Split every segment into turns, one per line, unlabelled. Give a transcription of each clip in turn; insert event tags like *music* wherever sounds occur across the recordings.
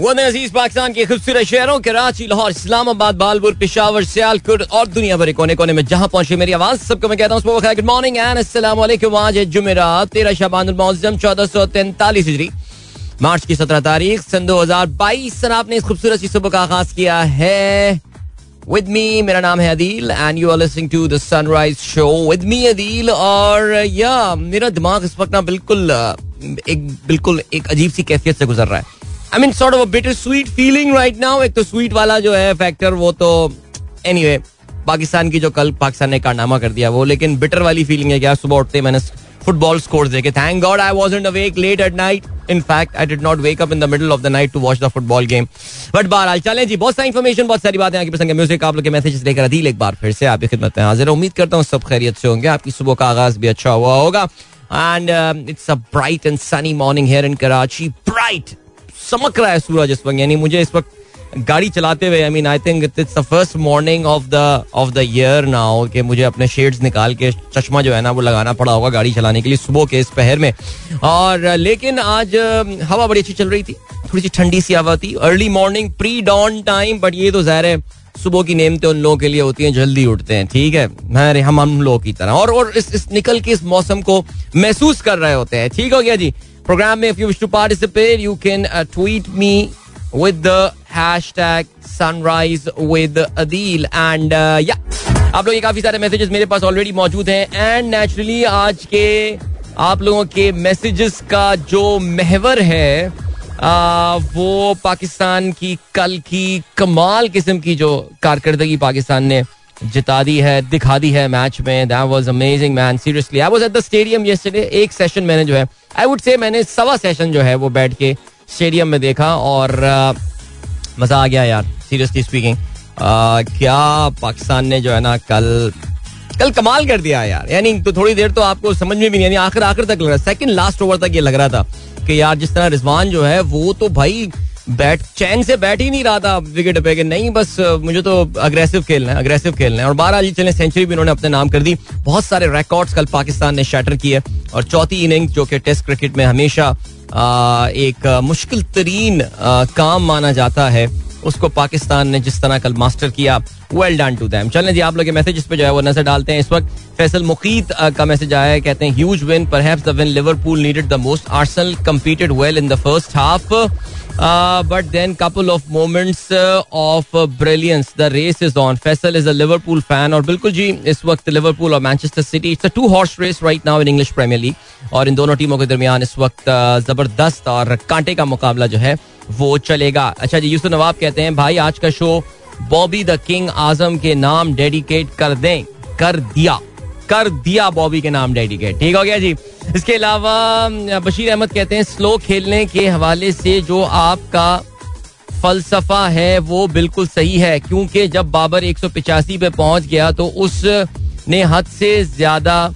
अज़ीज़ पाकिस्तान के खूबसूरत शहरों कराची लाहौर, इस्लामाबाद, बालपुर, पिशावर, सियालकोट और दुनिया भर कोने कोने में जहाँ पहुँचे मेरी आवाज़। सबको मैं कहता हूँ गुड मॉर्निंग एंड वालेकुम आज है तेरह शाबान चौदह सौ तैंतालीस मार्च की सत्रह तारीख, सन दो हज़ार बाईस, सन आपने इस खूबसूरत सुबह का आगाज़ किया है। विद मी मेरा नाम है Adeel and you are listening to the sunrise show with me Adeel, और, या, मेरा दिमाग इस वक्त ना बिल्कुल, एक बिल्कुल एक अजीब सी कैफियत से गुजर रहा है। I mean sort of bitter sweet feeling right now एक तो स्वीट वाला जो है फैक्टर वो तो एनी anyway, पाकिस्तान की जो कल पाकिस्तान ने कारनामा कर दिया वो लेकिन बिटर वाली फीलिंग है क्या सुबह उठते मैंने फुटबॉल स्कोर देखे। Thank God I was awake late at night in fact I did not wake up in the middle of the night to watch the football game but बहरहाल चलें जी बहुत सारी इन्फॉर्मेशन बहुत सारी बातें आपकी पसंद म्यूज़िक आप लोग के मैसेजेस लेकर अदील एक बार फिर से आपकी खिदमत में हाजिर उम्मीद करता हूँ सब खैरियत से होंगे। आपकी सुबह का आगाज़ भी अच्छा हुआ होगा। And it's a bright and sunny morning here in Karachi bright चमक रहा है सूरज इस वक्त यानी मुझे इस वक्त गाड़ी चलाते हुए I mean I think it's the first morning of the of the year now कि मुझे अपने शेड्स निकाल के चश्मा जो है ना वो लगाना पड़ा होगा गाड़ी चलाने के लिए सुबह के इस पहर में। और लेकिन आज हवा बड़ी अच्छी चल रही थी थोड़ी सी ठंडी सी हवा थी early morning pre dawn time but ये तो जहर है सुबह की नेमते उन लोगों के लिए होती हैं जल्दी उठते हैं ठीक है? मैं हम हम लोगों की तरह। और और इस, इस निकल के इस मौसम को महसूस कर रहे होते हैं ठीक हो गया जी? प्रोग्राम में if you wish to participate you can tweet me with the hashtag sunrise with adil. And uh, yeah. आप लोग ये काफ़ी सारे मैसेजेस मेरे पास ऑलरेडी मौजूद हैं. एंड नेचुरली आज के आप लोगों के मैसेजेस का जो महवर है आ, वो पाकिस्तान की कल की कमाल किस्म की जो कारकर्दगी पाकिस्तान ने जिता दी है दिखा दी है मैच में. That was amazing man seriously I was at the stadium yesterday एक सेशन मैंने जो है आई वुड से मैंने सवा सेशन जो है वो बैठ के स्टेडियम में देखा और मज़ा आ गया यार सीरियसली स्पीकिंग क्या पाकिस्तान ने जो है ना कल कल कमाल कर दिया यार। यानी तो थोड़ी देर तो आपको समझ में भी नहीं आखिर आखिर तक लग रहा सेकंड लास्ट ओवर तक ये लग रहा था कि यार जिस तरह रिजवान जो है वो तो भाई बैट, चैन से बैठ ही नहीं रहा था विकेट पे कि नहीं, बस मुझे तो अग्रेसिव खेलना है अग्रेसिव खेलना है। और बारह जी चले सेंचुरी भी उन्होंने अपने नाम कर दी। बहुत सारे रिकॉर्ड्स कल पाकिस्तान ने शैटर किए। और चौथी इनिंग जो कि टेस्ट क्रिकेट में हमेशा एक मुश्किल तरीन काम माना जाता है, उसको पाकिस्तान ने जिस तरह कल मास्टर किया वेल डन टू दैम चलें जी, आप लोग मैसेज पे जो है वो नज़र डालते हैं। इस वक्त फैसल मुकीत का मैसेज आया है, कहते हैं huge win the win Liverpool needed the most Arsenal competed well in the first half but then couple of moments of brilliance the race is on Faisal is a Liverpool fan और बिल्कुल जी इस वक्त Liverpool और Manchester City it's a two horse race right now in English Premier League और इन दोनों टीमों के दरमियान इस वक्त ज़बरदस्त और कांटे का मुकाबला जो है वो चलेगा अच्छा जी यूसुफ नवाब कहते हैं भाई आज का show Bobby the king Azam के नाम डेडिकेट कर दें कर दिया कर दिया बॉबी के नाम डेडिकेट ठीक हो गया जी। इसके अलावा बशीर अहमद कहते हैं, स्लो खेलने के हवाले से जो आपका फलसफा है, वो बिल्कुल सही है, क्योंकि जब बाबर एक पे पहुँच गया तो उस ने हद से ज़्यादा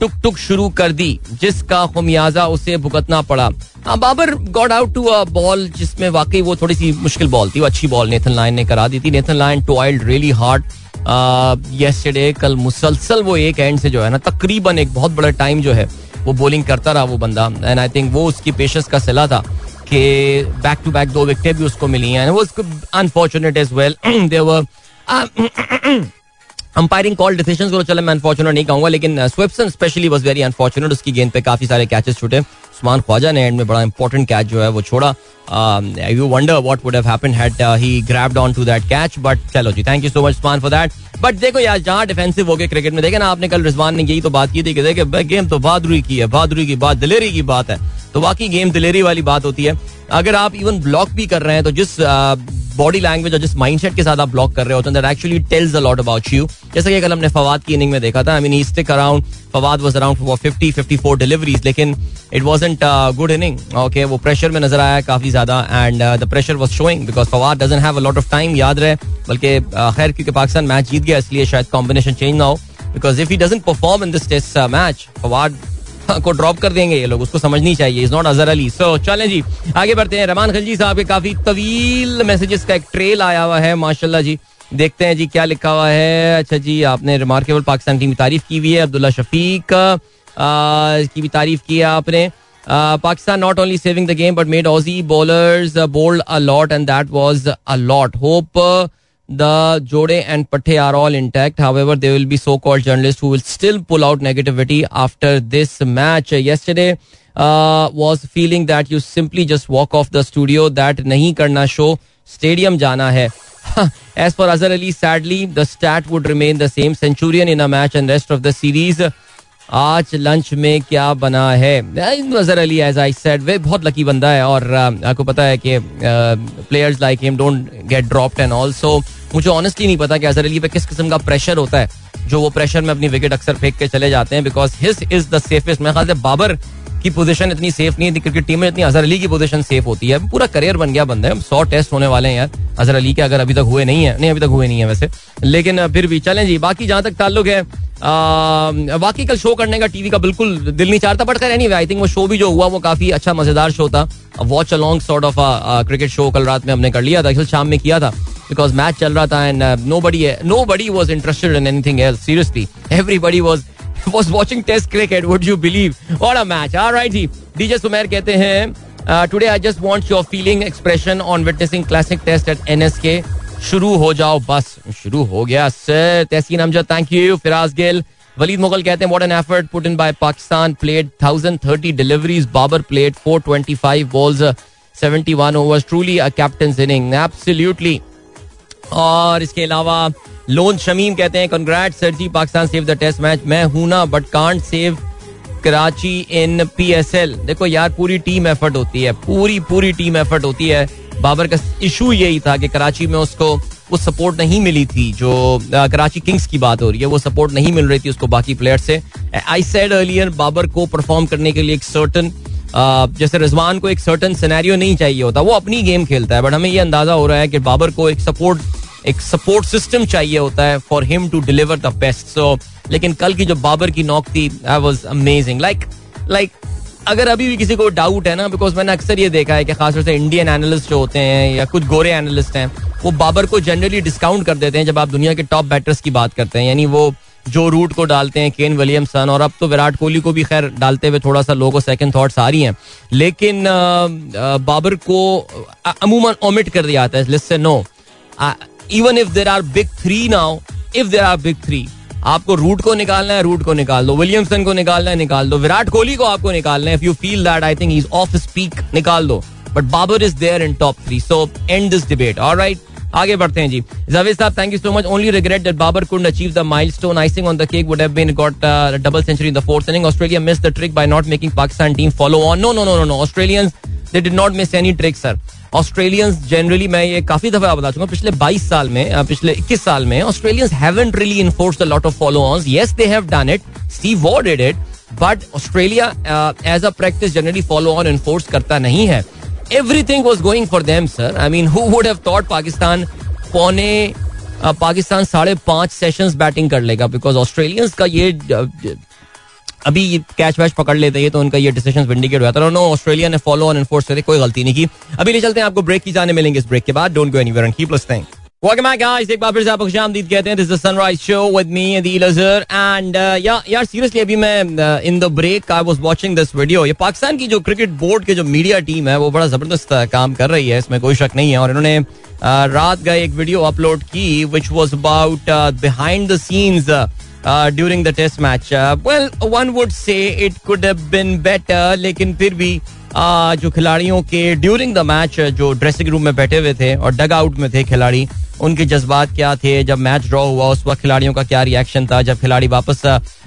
टुक टुक शुरू कर दी, जिसका खुमियाजा उसे भुगतना पड़ा। हाँ Babar got out to a ball, जिसमें वाकई वो थोड़ी सी मुश्किल बॉल थी, वो अच्छी बॉल नेथन लाइन ने करा दी थी। Nathan Lyon toiled really hard yesterday कल मुसलसल वो एक एंड से जो है ना, तकरीबन एक बहुत बड़ा टाइम जो है, वो बॉलिंग करता रहा वो बंदा। एंड आई थिंक वो उसकी पेशेंस का सिला था कि बैक टू बैक दो विकेट भी उसको मिली हैं। वो उसको unfortunate as well there umpiring call decision को चले मैं अनफॉर्चुनेट नहीं कहूँगा, लेकिन Swepson specially was very unfortunate उसकी गेंद पे काफ़ी सारे कैचेस छूटे। उस्मान ख्वाजा ने एंड में बड़ा इंपॉर्टेंट कैच जो है वो छोड़ा। You wonder what would have happened had he grabbed on to that catch but चलो जी thank you so much Usman for that but देखो यार, जहाँ डिफेंसिव हो गए क्रिकेट में, देखे ना आपने कल रिजवान ने यही तो बात की थी कि देखे गेम तो बहादुरी की है बहादुरी की बात, दिलेरी की बात है। तो बाकी गेम दिलेरी वाली बात होती है। अगर आप इवन ब्लॉक भी कर रहे हैं तो जिस बॉडी लैंग्वेज और जिस माइंडसेट के साथ आप ब्लॉक कर रहे होते हैं that actually tells a lot about you जैसे कि कल हमने फवाद की इनिंग में देखा था I mean he stick around Fawad was around for 50 54 deliveries लेकिन it wasn't good inning okay वो प्रेशर में नज़र आया काफ़ी ज़्यादा and the pressure was showing because Fawad doesn't have a lot of time याद रहे, बल्कि खैर क्योंकि पाकिस्तान मैच जीत गया, इसलिए शायद कॉम्बिनेशन चेंज ना हो because if he doesn't perform in this test match Fawad को ड्रॉप कर देंगे ये लोग, उसको समझनी चाहिए is not Azhar Ali so चलें जी, आगे बढ़ते हैं, रहमान खलजी साहब के काफ़ी तवील मैसेजेस का एक ट्रेल आया हुआ है, माशाल्लाह जी। देखते हैं जी क्या लिखा हुआ है। अच्छा जी, आपने रिमार्केबल पाकिस्तान टीम की तारीफ़ की हुई है, अब्दुल्ला शफीक की भी तारीफ़ की है आपने। Pakistan not only saving the game but made Aussie bowler bowled a lot and that was a lot hope the जोड़े and पठे are all intact however they will be so called journalist who will still pull out negativity after this match yesterday was feeling that you simply just walk off the studio that नहीं करना show Stadium जाना है as for Azhar Ali, sadly, the stat would remain the same. Centurion in a match and rest of the series. आज lunch में क्या बना है Nazar Ali as I said वे बहुत लकी बंदा है और आपको पता है कि players like him don't get dropped and also मुझे ऑनेस्टली नहीं पता कि अजहर अली पे किस किस्म का प्रेशर होता है जो वो प्रेशर में अपनी विकेट अक्सर फेंक के चले जाते हैं because his is the safest मेरे ख्याल से बाबर की पोजीशन इतनी सेफ़ नहीं है, क्रिकेट टीम में इतनी अजहर अली की पोजीशन सेफ़ होती है। पूरा करियर बन गया बंदा है। सौ टेस्ट होने वाले हैं यार। अजहर अली के अगर अभी तक हुए नहीं है, नहीं, अभी तक हुए नहीं है वैसे। लेकिन फिर भी, चलें जी, बाकी जहाँ तक ताल्लुक है बाकी कल शो करने का टीवी का बिल्कुल दिल नहीं चाहता बट एनी आई थिंक वो शो भी जो हुआ, वो काफ़ी अच्छा मज़ेदार शो था। Watch along sort of cricket show कल रात में हमने कर लिया था शाम में किया था बिकॉज़ मैच चल रहा था and nobody nobody was interested in anything else seriously everybody was *laughs* was watching test cricket, would you believe? What a match. All right जी डीजे सुमेर कहते हैं today I just want your feeling expression on witnessing classic test at NSK शुरू हो जाओ बस. शुरू हो गया sir Tehseen Amjad thank you Firaz Gill. Waleed Mughal कहते हैं what an effort put in by Pakistan played 1030 deliveries Babar played 425 balls 71 overs truly a captain inning absolutely और इसके अलावा लोन शमीम कहते हैं congrats sir ji, Pakistan save the test match मैं हूँ ना but can't save Karachi in PSL देखो यार, पूरी टीम एफर्ट होती है, पूरी पूरी टीम एफर्ट होती है। बाबर का इशू यही था कि कराची में उसको, वो सपोर्ट नहीं मिली थी, जो कराची किंग्स की बात हो रही है, वो सपोर्ट नहीं मिल रही थी उसको बाकी प्लेयर से। आई सेड अर्लियर बाबर को परफॉर्म करने के लिए एक सर्टन जैसे रिजवान को एक सर्टन सिनेरियो नहीं चाहिए होता, वो अपनी गेम खेलता है बट हमें ये अंदाज़ा हो रहा है कि बाबर को एक सपोर्ट एक सपोर्ट सिस्टम चाहिए होता है for him to deliver the best so लेकिन कल की जो बाबर की नॉक थी I was amazing like like अगर अभी भी किसी को डाउट है ना बिकॉज़ मैंने अक्सर ये देखा है कि खासतौर से इंडियन एनालिस्ट जो होते हैं या कुछ गोरे एनालिस्ट हैं, वो बाबर को जनरली डिस्काउंट कर देते हैं जब आप दुनिया के टॉप बैटर्स की बात करते हैं। यानी वो जो रूट को डालते हैं केन विलियमसन और अब तो विराट कोहली को भी खैर डालते हुए थोड़ा सा लोगों सेकंड थॉट्स आ रही हैं। लेकिन बाबर को अमूमन ओमिट कर दिया जाता है लिस्ट से no even if there are big three now if there are big three आपको रूट को निकालना है रूट को निकाल दो। विलियमसन को निकालना है, निकाल दो। विराट कोहली को आपको निकालना है। If you feel that I think is of speak निकाल दो। But Babar is there in top three so and this debate alright आगे बढ़ते हैं जी। Javed sahab thank you so much only regret that Babar could achieve the milestone icing on the cake would have been got double century in the fourth inning Australia miss the trick by not making Pakistan team follow on no no no no Australians they did not miss any trick sir Australians generally मैं ये काफ़ी दफ़ा बता चुका पिछले 22 साल में पिछले 21 साल में Australians haven't really enforce the lot of follow on yes they have done it Steve Waugh did it but Australia as a practice generally follow on enforce करता नहीं है। Everything was going for them sir I mean who would have thought Pakistan पौने पाकिस्तान साढ़े पाँच sessions batting कर लेगा? Because Australians का ये अभी कैच वैच पकड़ लेते हैं तो उनका ये डिसीज़न विंडिकेट हुआ था नो ऑस्ट्रेलिया ने फॉलो ऑन एनफोर्स करे कोई गलती नहीं की। अभी ले चलते हैं आपको ब्रेक की जाने मिलेंगे इस ब्रेक के बाद। Don't go anywhere and keep listening Welcome back, guys. एक बार फिर से आपको खुशामदीद कहते हैं। This the sunrise show with me Adeel Azhar and यार सीरियसली अभी मैं in the break I was watching this video ये पाकिस्तान की जो क्रिकेट बोर्ड के जो मीडिया टीम है वो बड़ा ज़बरदस्त काम कर रही है। इसमें कोई शक नहीं है। और इन्होंने रात का एक वीडियो अपलोड की which was about behind the scenes during the test match well one would say it could been better लेकिन फिर भी uh, जो खिलाड़ियों के ड्यूरिंग द मैच जो ड्रेसिंग रूम में बैठे हुए थे और डग आउट में थे खिलाड़ी उनके जज्बात क्या थे? जब मैच ड्रॉ हुआ, उस वक्त खिलाड़ियों का क्या रिएक्शन था? जब खिलाड़ी वापस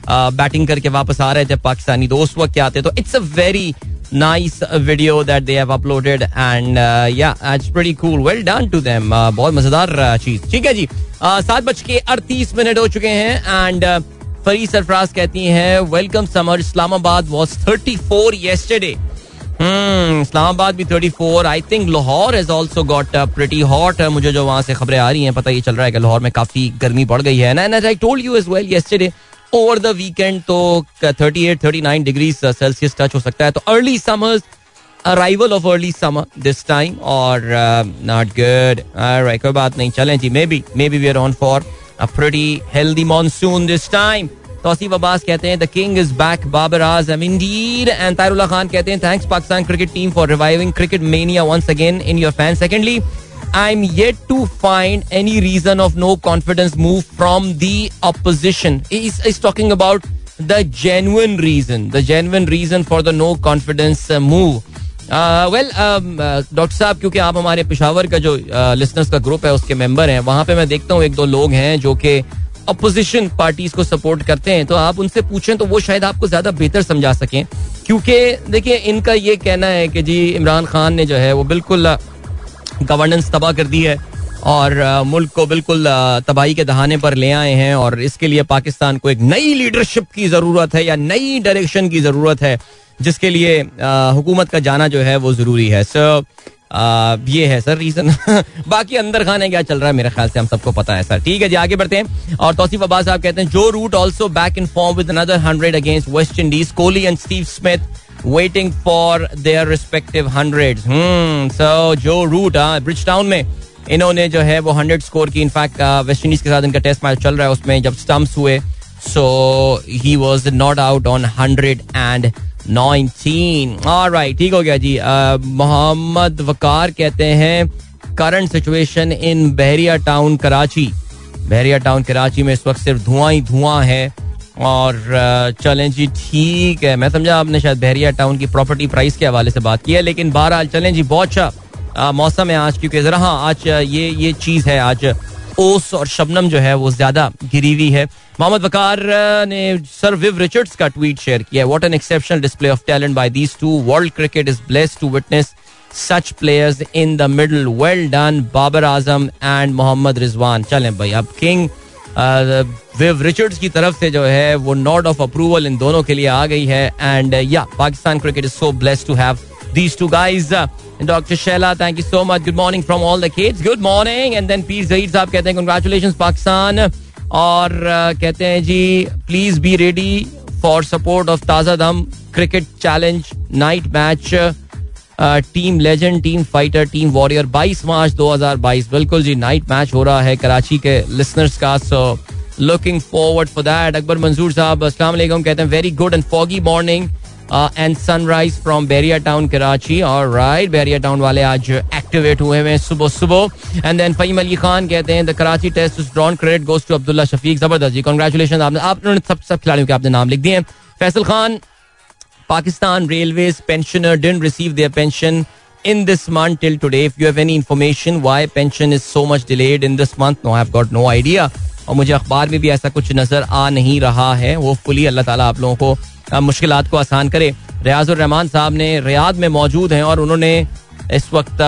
बैटिंग करके वापस आ रहे थे पाकिस्तानी तो उस वक्त क्या थे? तो it's a very nice video that they have uploaded and yeah it's pretty cool well done to them बहुत मज़ेदार चीज़। ठीक है जी। सात बज के अड़तीस मिनट हो चुके हैं एंड फरी सरफराज कहती हैं welcome summer Islamabad was 34 yesterday Islamabad भी 34 I think Lahore has also got pretty hot मुझे जो वहाँ से खबरें आ रही हैं, पता ये चल रहा है कि लाहौर में काफ़ी गर्मी बढ़ गई है। And I told you as well yesterday over the weekend तो 38 39 डिग्री सेल्सियस टच हो सकता है। तो early summers arrival of early summer this time और नॉट गुड कोई बात नहीं, चलें जी maybe maybe we are on for a pretty healthy monsoon this time Tauseef Abbas कहते हैं the king is back Babar Azam indeed and Tarulla Khan कहते हैं thanks Pakistan cricket team for reviving cricket mania once again in your fan secondly I am yet to find any reason of no confidence move from the opposition is talking about the genuine reason the genuine reason for the no confidence move well doctor sahab क्योंकि आप हमारे पिशावर का जो listeners uh, का group है उसके member हैं वहाँ पे मैं देखता हूँ एक दो लोग हैं जो कि अपोजिशन पार्टीज़ को सपोर्ट करते हैं तो आप उनसे पूछें तो वो शायद आपको ज़्यादा बेहतर समझा सकें। क्योंकि देखिए, इनका ये कहना है कि जी, इमरान खान ने जो है वो बिल्कुल गवर्नेंस तबाह कर दी है और मुल्क को बिल्कुल तबाही के दहाने पर ले आए हैं और इसके लिए पाकिस्तान को एक नई लीडरशिप की ज़रूरत है या नई डायरेक्शन की ज़रूरत है, जिसके लिए हुकूमत का जाना जो है वो ज़रूरी है। सर ये है सर रीजन *laughs* बाकी अंदर खाने क्या चल रहा है मेरे ख्याल से हम सबको पता है, सर. ठीक है जी, आगे बढ़ते हैं. और तौसीफ अब्बास साहब कहते हैं, Joe Root also back in form with another hundred against West Indies Kohli and Steve Smith waiting for their respective hundred so Joe Root Bridgetown में इन्होंने जो है वो हंड्रेड स्कोर की. इनफैक्ट वेस्ट इंडीज के साथ इनका टेस्ट मैच चल रहा है, उसमें जब स्टम्प्स हुए so he was not out on hundred and nineteen right ठीक हो गया जी। मोहम्मद वकार कहते हैं current situation in Bahria town Karachi. Bahria town Karachi में इस वक्त सिर्फ़ धुआँ ही धुआँ है। और चलें जी, ठीक है। मैं समझा आपने शायद बहरिया टाउन की प्रॉपर्टी प्राइस के हवाले से बात की है, लेकिन बहरहाल चलें जी, बहुत अच्छा मौसम है आज, क्योंकि जरा हाँ आज ये ये चीज़ है आज। ओस और शबनम जो है वो ज़्यादा गिरी हुई है। मोहम्मद वकार ने सर विव रिचर्ड्स का ट्वीट शेयर किया what an exceptional display of talent by these two world cricket is blessed to witness such players in the middle well done Babar Azam and Mohammad Rizwan चलें भाई, अब king Viv Richards की तरफ़ से जो है वो नोट ऑफ़ अप्रूवल इन दोनों के लिए आ गई है। And yeah Pakistan cricket is so blessed to have these two guys. Dr. Shella, thank you so much. Good morning from all the kids. Good morning. And then Pete Zaid साहब कहते हैं congratulations Pakistan. और कहते हैं जी please be ready for support of Taza Dum cricket challenge night match team legend team fighter team warrior 22 March 2022 बिल्कुल जी night match हो रहा है कराची के लिसनर्स का so looking forward for that Akbar Manzoor sahab अस्सलाम कहते हैं very good and foggy morning and sunrise from Bahria town Karachi और राइट बेरिया टाउन वाले आज एक्टिवेट हुए हैं सुबह सुबह एंड देन फहीम अली खान कहते हैं the Karachi test is drawn credit goes to Abdullah Shafique ज़बरदस्त जी कांग्रेचुलेशन आपने आपने सब सब खिलाड़ियों के आपने नाम लिख दिए Faisal Khan Pakistan railways pensioner didn't receive their pension in this month till today. If you have any information why pension is so much delayed in this month, no, I've got no idea. और मुझे अखबार में भी ऐसा कुछ नज़र आ नहीं रहा है वो फुली अल्लाह ताला आप लोगों को मुश्किल को आसान करे। रियाजुर रहमान साहब ने रियाद में मौजूद हैं और उन्होंने इस वक्त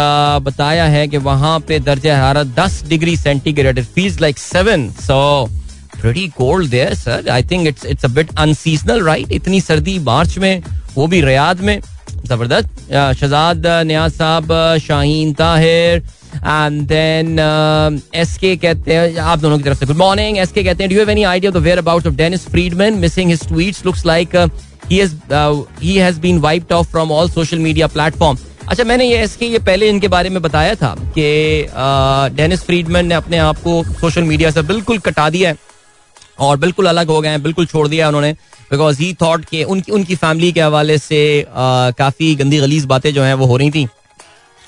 बताया है कि वहाँ पे दर्ज हरारत दस degree centigrade feels like seven so pretty cold there, sir. I think it's it's a bit unseasonal, right? इतनी सर्दी मार्च में, वो भी रियाद में। ज़बरदस्त Shahzad Niaz sahab Shaheen Tahir and then S K कहते हैं आप दोनों की तरफ़ से गुड मॉर्निंग एस के कहते हैं do have any idea the whereabouts of Dennis Freedman missing his tweets looks like he has he has been wiped off from all social media platform अच्छा मैंने ये एस के ये पहले इनके बारे में बताया था कि डेनिस uh, फ्रीडमैन ने अपने आप को सोशल मीडिया से बिल्कुल कटा दिया है और बिल्कुल अलग हो गए हैं बिल्कुल छोड़ दिया उन्होंने बिकॉज़ ही थॉट के उनकी उनकी फैमिली के हवाले से uh, काफ़ी गंदी गलीज बातें जो हैं वो हो रही थी।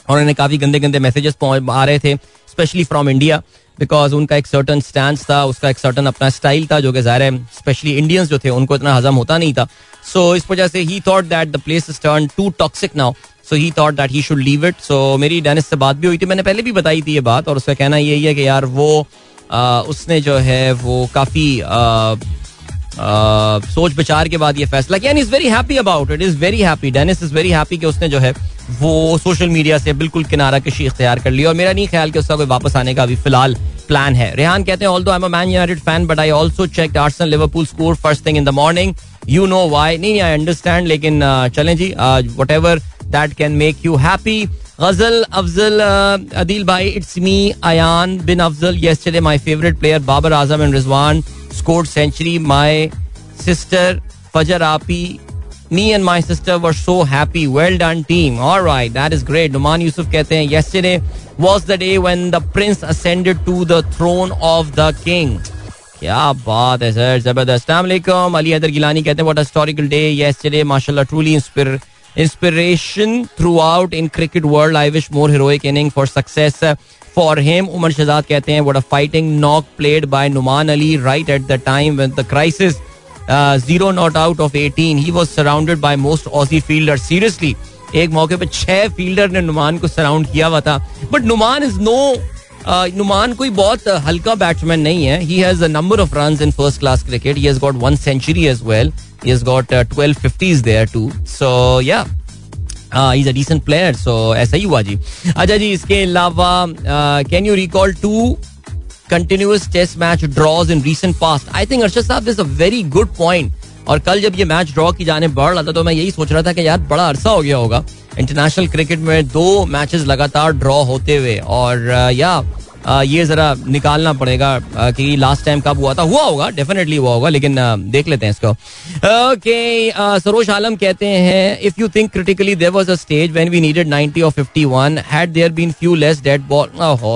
और उन्हें काफ़ी गंदे गंदे मैसेजेस आ रहे थे स्पेशली फ्रॉम इंडिया बिकॉज़ उनका एक सर्टन स्टैंड था उसका एक सर्टन अपना स्टाइल था जो कि ज़ाहिर है स्पेशली इंडियंस जो थे उनको इतना हजम होता नहीं था। सो so, इस वजह से he thought that the place is turn too toxic now so he thought that he should leave it so मेरी डेनिस से बात भी हुई थी मैंने पहले भी बताई थी ये बात और उसका कहना यही है कि यार वो आ, उसने जो है वो काफ़ी सोच विचार के बाद ये फैसला किया। And is very happy about it is very happy Dennis is very happy कि उसने जो है, वो सोशल मीडिया से बिल्कुल किनारा कशी इख्तियार कर लिया और मेरा नहीं ख्याल कि उसका कोई वापस आने का अभी फ़िलहाल प्लान है। रेहान कहते हैं although I am Man United fan but I also check Arsenal Liverpool score first thing in the morning you know why नहीं आई अंडरस्टैंड लेकिन चलें जी whatever that can make you happy Ghazal Afzal Adeel bhai it's me Ayan bin Afzal yesterday, my favorite player, Babar Azam and Rizwan. scored century my sister Fajar Api Me and my sister were so happy. Well done, team. All right, that is great. Numan Yusuf कहते हैं yesterday was the day when the prince ascended to the throne of the king. क्या बात है sir जबरदस्त अली हैदर गिलानी कहते हैं what historical day yesterday माशाल्लाह truly inspiration throughout in cricket world I wish more heroic inning for success for him Umar Shahzad कहते हैं what a fighting knock played by Noman Ali right at the time when the crisis zero not out of 18 he was surrounded by most Aussie fielder seriously एक मौके पे छह fielder ने नुमान को surround किया हुआ था। But Noman is no Noman कोई बहुत हल्का बैट्समैन नहीं है। He has number of runs in first class cricket he has got one century as well he has got 12 50s there too so yeah is a decent player so ऐसा ही हुआ जी। अच्छा जी, इसके अलावा can you recall two continuous test match draws in recent past I think Arshad sahab this a very good point और कल जब ये मैच ड्रॉ की जाने बढ़ रहा था तो मैं यही सोच रहा था कि यार, बड़ा अरसा हो गया होगा। इंटरनेशनल क्रिकेट में दो मैचेस लगातार ड्रॉ होते हुए। और या ये जरा निकालना पड़ेगा कि लास्ट टाइम कब हुआ था। हुआ होगा डेफिनेटली हुआ होगा, लेकिन देख लेते हैं इसको। ओके सरोज आलम कहते हैं if you think critically there was a stage when we needed 90 और 51 had there been few less dead ball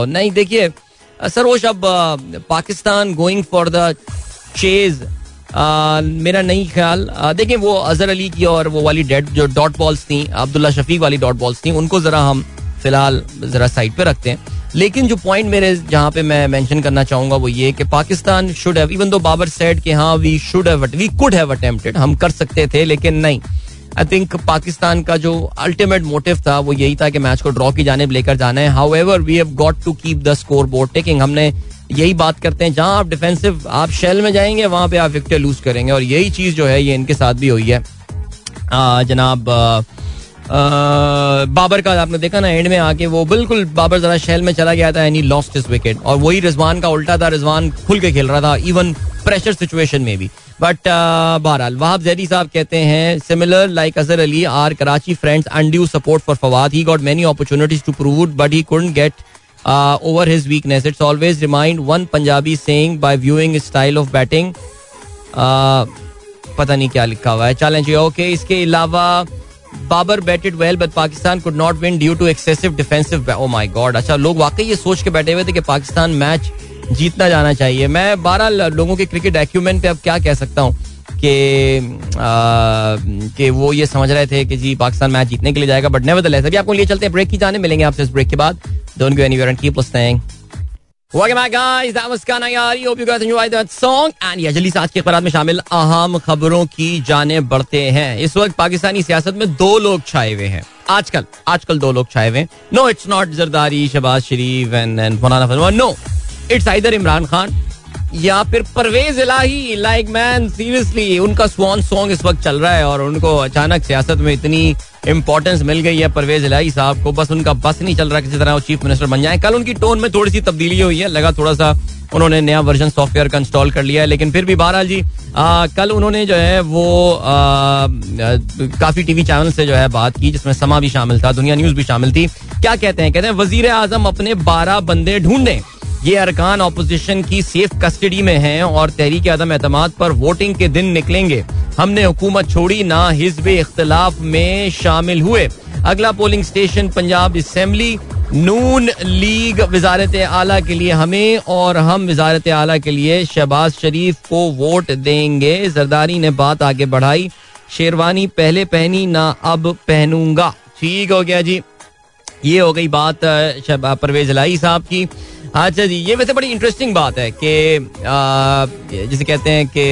नहीं, देखिए, सरोज अब Pakistan going for the chase मेरा नहीं ख्याल। देखिए वो अजहर अली की और वो वाली डेड जो डॉट बॉल्स थी, अब्दुल्ला शफीक वाली डॉट बॉल्स थी, उनको जरा हम फ़िलहाल जरा साइड पे रखते हैं। लेकिन जो पॉइंट मेरे जहाँ पे मैं मेंशन करना चाहूँगा वो ये कि Pakistan should have even though Babar said कि हाँ we should have we could have attempted हम कर सकते थे लेकिन नहीं। आई थिंक पाकिस्तान का जो अल्टीमेट मोटिव था वो यही था कि मैच को ड्रॉ की जाने लेकर जाना है। However we have got to keep the scoreboard taking हमने यही बात करते हैं जहाँ आप डिफेंसिव आप शेल में जाएँगे वहाँ पे आप विकेट लूज करेंगे। और यही चीज़ जो है ये इनके साथ भी हुई है। जनाब आ, बाबर का आपने देखा ना एंड में आके वो बिल्कुल बाबर जरा शेल में चला गया था एनी लॉस्ट इस विकेट और वही रिजवान का उल्टा था, रिजवान खुल के खेल रहा था इवन प्रेशर सिचुएशन में भी. बट बहरहाल, वहाब जैदी साहब कहते हैं similar like Azhar Ali are Karachi friends undue support for Fawad. He got many opportunities to prove but he couldn't get over his weakness it's always remind one Punjabi saying by viewing style of batting पता नहीं क्या लिखा हुआ है। Challenge okay इसके अलावा Babar batted well but Pakistan could not win due to excessive defensive oh my God अच्छा लोग वाकई ये सोच के बैठे हुए थे कि पाकिस्तान मैच जीतना जाना चाहिए। मैं बारह लोगों के क्रिकेट एक्यूमेंट पे अब क्या कह सकता हूँ कि कि वो ये समझ रहे थे कि जी, पाकिस्तान मैच जीतने के लिए जाएगा बट नेवर अभी आपको लिए चलते हैं ब्रेक की जाने मिलेंगे आपसे इस ब्रेक के बाद। Don't go and keep listening Welcome back, guys. That was Kana Yari. Hope you guys enjoyed that song. And yeah, जल्दी से आज के अखबार में शामिल अहम खबरों की जाने बढ़ते हैं इस वक्त पाकिस्तानी सियासत में दो लोग छाए हुए हैं आजकल आजकल दो लोग छाए हुए हैं no it's not Zardari Shahbaz Sharif and and फलाना फलाना no it's either Imran Khan या फिर Pervaiz Elahi like man seriously उनका स्वान सॉन्ग इस वक्त चल रहा है और उनको अचानक सियासत में इतनी इंपॉर्टेंस मिल गई है परवेज इलाही साहब को। बस उनका बस नहीं चल रहा किसी तरह वो चीफ मिनिस्टर बन जाए। कल उनकी टोन में थोड़ी सी तब्दीली हुई है लगा थोड़ा सा उन्होंने नया वर्जन सॉफ्टवेयर का इंस्टॉल कर लिया है लेकिन फिर भी बहरहाल जी आ, कल उन्होंने जो है वो आ, काफ़ी टीवी चैनल से जो है बात की जिसमें समा भी शामिल था दुनिया न्यूज़ भी शामिल थी। क्या कहते हैं? कहते हैं वज़ीर आज़म अपने बारह बंदे ढूंढे। ये अरकान अपोजिशन की सेफ़ कस्टडी में हैं और तहरीक अदम एतमाद पर वोटिंग के दिन निकलेंगे। हमने हुकूमत छोड़ी, ना हिजब इख्तलाफ में शामिल हुए। अगला polling station Punjab assembly Noon league वजारत आला के लिए हमें और हम वजारत आला के लिए शहबाज शरीफ को वोट देंगे। जरदारी ने बात आगे बढ़ाई। शेरवानी पहले पहनी, ना अब पहनूँगा। ठीक हो गया जी। ये हो गई बात परवेज लाई साहब की। अच्छा जी, ये वैसे बड़ी इंटरेस्टिंग बात है कि जिसे कहते हैं कि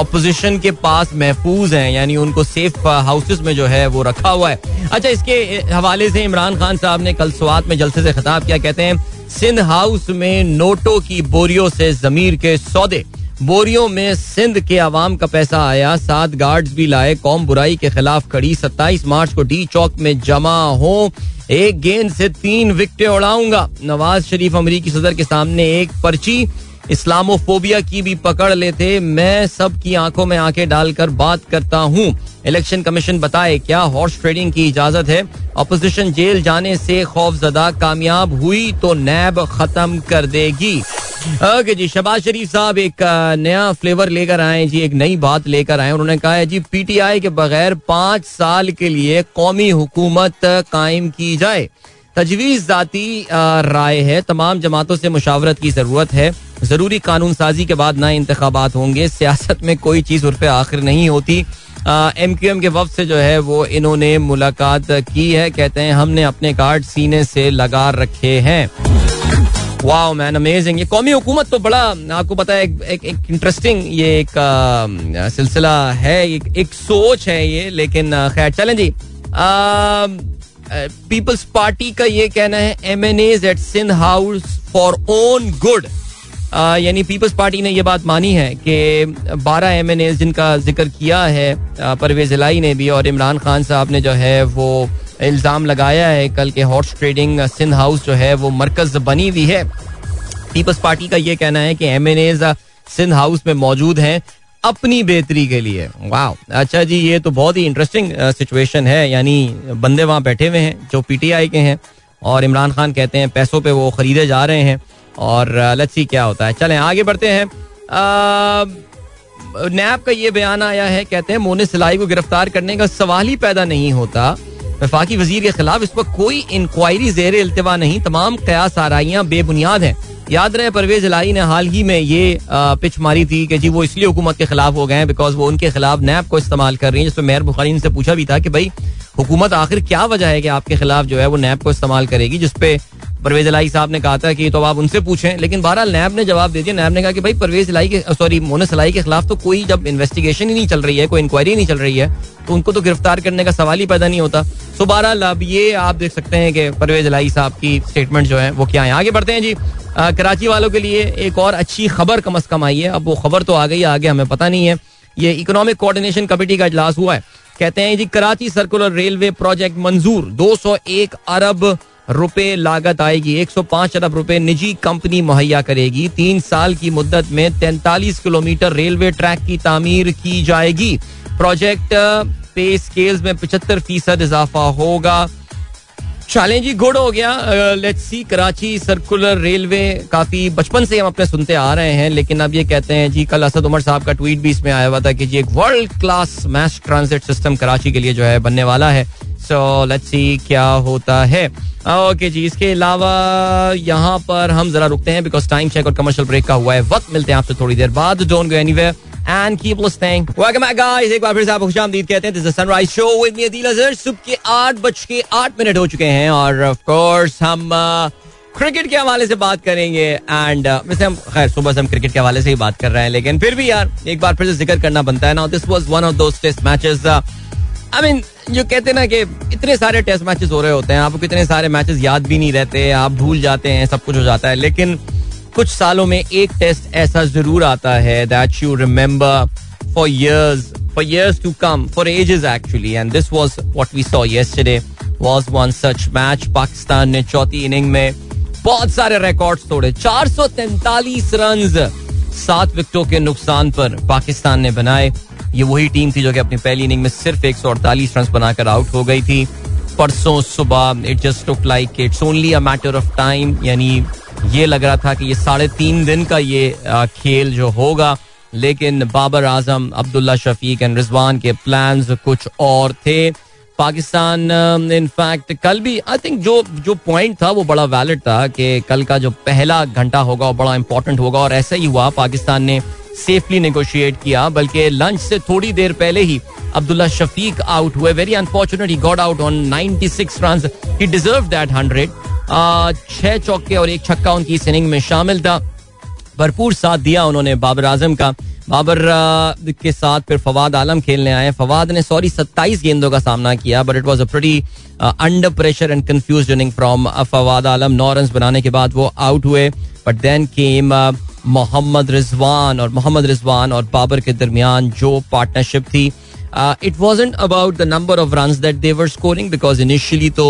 अपोजिशन के पास महफूज हैं, यानी उनको सेफ़ हाउसेस में जो है वो रखा हुआ है। अच्छा इसके हवाले से इमरान खान साहब ने कल स्वात में जलसे से खिताब किया, कहते हैं, सिंध हाउस में नोटों की बोरियों से जमीर के सौदे। बोरियों में सिंध के आवाम का पैसा आया, सात गार्ड्स भी लाए, कौम बुराई के खिलाफ खड़ी, सत्ताईस मार्च को डी चौक में जमा हो। एक गेंद से तीन विकेट उड़ाऊँगा। नवाज़ शरीफ अमरीकी सदर के सामने एक पर्ची। इस्लामोफोबिया की भी पकड़ लेते मैं सबकी आँखों में आँखें डालकर बात करता हूँ। इलेक्शन कमीशन बताए, क्या हॉर्स ट्रेडिंग की इजाज़त है? अपोजिशन जेल जाने से खौफजदा कामयाब हुई तो नैब खत्म कर देगी। ओके जी, शबाज शरीफ साहब एक नया फ्लेवर लेकर आए जी, एक नई बात लेकर आए उन्होंने कहा है जी, पीटीआई के बगैर पाँच साल के लिए कौमी हुकूमत कायम की जाए। तजवीज जाती राय है। तमाम जमातों से मुशावरत की ज़रूरत है। ज़रूरी कानून साजी के बाद नए इंतबात होंगे। सियासत में कोई चीज़ उर्फ़ आखिर नहीं होती। एम क्यू एम के वक्त से जो है, वो इन्होंने मुलाकात की है। कहते हैं, हमने अपने कार्ड सीने से लगा रखे हैं। वाओ मैन अमेजिंग ये कौमी हुकूमत तो बड़ा आपको पता है एक, एक इंटरेस्टिंग ये एक सिलसिला है एक, एक सोच है ये लेकिन खैर चलें जी। पीपल्स पार्टी का ये कहना है M N A at Sindh house for own good यानी पीपल्स पार्टी ने यह बात मानी है कि 12 एम एन जिनका ज़िक्र किया है परवेज इलाई ने भी और इमरान खान साहब ने जो है वो इल्ज़ाम लगाया है कल के हॉर्स ट्रेडिंग सिंध हाउस जो है वो मरकज बनी हुई है। पीपल्स पार्टी का ये कहना है कि एम एन सिंध हाउस में मौजूद हैं अपनी बेहतरी के लिए। वाह अच्छा जी, ये तो बहुत ही इंटरेस्टिंग सिचुएशन है, यानी बंदे वहाँ बैठे हुए हैं जो पीटीआई के हैं और इमरान खान कहते हैं पैसों पे वो खरीदे जा रहे हैं। और लेट्स सी क्या होता है। चलें, आगे बढ़ते हैं। नैब का ये बयान आया है, कहते हैं, मोने सिलाई को गिरफ़्तार करने का सवाल ही पैदा नहीं होता। वफाकी वज़ीर के खिलाफ इस पर कोई इंक्वायरी जेर अल्तवा नहीं। तमाम कयास आराइयाँ बेबुनियाद हैं। याद रहे, परवेज इलाही ने हाल ही में ये पिच मारी थी कि जी, वो इसलिए हुकूमत के खिलाफ हो गए हैं बिकॉज़ वो उनके खिलाफ नैब को इस्तेमाल कर रही है, जिसमें मेयर बुखारी से पूछा भी था कि भाई, हुकूमत आखिर क्या वजह है कि आपके खिलाफ जो है वो नैब को इस्तेमाल करेगी जिसपे परवेज इलाई साहब ने कहा था कि तो आप उनसे पूछें, लेकिन बहरहाल नैब ने जवाब दे दिया। नैब ने कहा कि भाई, परवेज इलाई के, सॉरी, मोनस इलाई के खिलाफ तो कोई जब इन्वेस्टिगेशन ही नहीं चल रही है, कोई इंक्वायरी नहीं चल रही है तो उनको तो गिरफ़्तार करने का सवाल ही पैदा नहीं होता। सो बहरहाल, अब ये आप देख सकते हैं कि परवेज इलाई साहब की स्टेटमेंट जो है, वो क्या है? आगे बढ़ते हैं जी। कराची वालों के लिए एक और अच्छी खबर कम अज कम आई है। अब वो खबर तो आ गई आगे हमें पता नहीं है। ये इकोनॉमिक कोऑर्डिनेशन कमेटी का इजलास हुआ है। कहते हैं जी, कराची सर्कुलर रेलवे प्रोजेक्ट मंजूर 201 अरब रुपए लागत आएगी। 105 अरब रुपए निजी कंपनी मुहैया करेगी। तीन साल की मुद्दत में 43 किलोमीटर रेलवे ट्रैक की तामीर की जाएगी। प्रोजेक्ट पे स्केल्स में पचहत्तर फ़ीसद इजाफा होगा। चैलेंज ही गुड हो गया। Let's see Karachi circular railway काफ़ी बचपन से हम अपने सुनते आ रहे हैं, लेकिन अब ये कहते हैं जी, कल असद उमर साहब का ट्वीट भी इसमें आया हुआ था कि जी, एक world class mass transit system Karachi के लिए जो है बनने वाला है। सो लेट्स सी क्या होता है। ओके जी, इसके अलावा यहाँ पर हम जरा रुकते हैं बिकॉज़ टाइम चेक और कमर्शियल ब्रेक का हुआ है। वक्त मिलते हैं आपसे थोड़ी देर बाद। Don't go anywhere and keep listening. Welcome back guys. एक बार फिर से आपको खुशामदीद कहते हैं. This is Sunrise Show with me Adeel Azhar. सुबह के आठ बज के आठ मिनट हो चुके हैं और ऑफ़ कोर्स हम क्रिकेट uh, के हवाले से बात करेंगे एंड uh, वैसे हम खैर सुबह से हम क्रिकेट के हवाले से ही बात कर रहे हैं लेकिन फिर भी यार एक बार फिर से ज़िक्र करना बनता है ना this was one of those test matches I mean जो कहते हैं ना कि इतने सारे टेस्ट मैचेस हो रहे होते हैं आपको कितने सारे मैचेस याद भी नहीं रहते आप भूल जाते हैं सब कुछ हो जाता है लेकिन कुछ सालों में एक टेस्ट ऐसा ज़रूर आता है that you remember for years, for years to come, for ages actually. And this was what we saw yesterday, was one such match. Pakistan ने चौथी इनिंग में बहुत सारे रिकॉर्ड्स तोड़े। 443 रन्स सात विकेटों के नुकसान पर पाकिस्तान ने बनाए। ये वही टीम थी जो कि अपनी पहली इनिंग में सिर्फ़ एक सौ अड़तालीस रन बनाकर आउट हो गई थी। परसों सुबह it just took like it's only a matter of time यानी ये लग रहा था कि ये साढ़े तीन दिन का ये खेल जो होगा। लेकिन बाबर आज़म, अब्दुल्ला शफीक एंड रिजवान के प्लान कुछ और थे। पाकिस्तान इनफैक्ट कल भी आई थिंक जो जो पॉइंट था वो बड़ा वैलिड था कि कल का जो पहला घंटा होगा वो बड़ा इंपॉर्टेंट होगा। और ऐसा ही हुआ, पाकिस्तान ने सेफली नेगोशिएट किया, बल्कि लंच से थोड़ी देर पहले ही अब्दुल्ला शफीक आउट हुए। Very unfortunate he got out on 96 run he deserve that 100 छह चौके और एक छक्का उनकी इस इनिंग में शामिल था। भरपूर साथ दिया उन्होंने बाबर आज़म का। बाबर के साथ फिर फवाद आलम खेलने आए। फवाद ने सॉरी सत्ताईस गेंदों का सामना किया but it was a pretty under pressure and confuse inning from Fawad Alam. Now run बनाने के बाद वो आउट हुए। But then came Mohammad Rizwan और मोहम्मद रिजवान और बाबर के दरमियान जो पार्टनरशिप थी it wasn't about the number of run that they were scoring because initially तो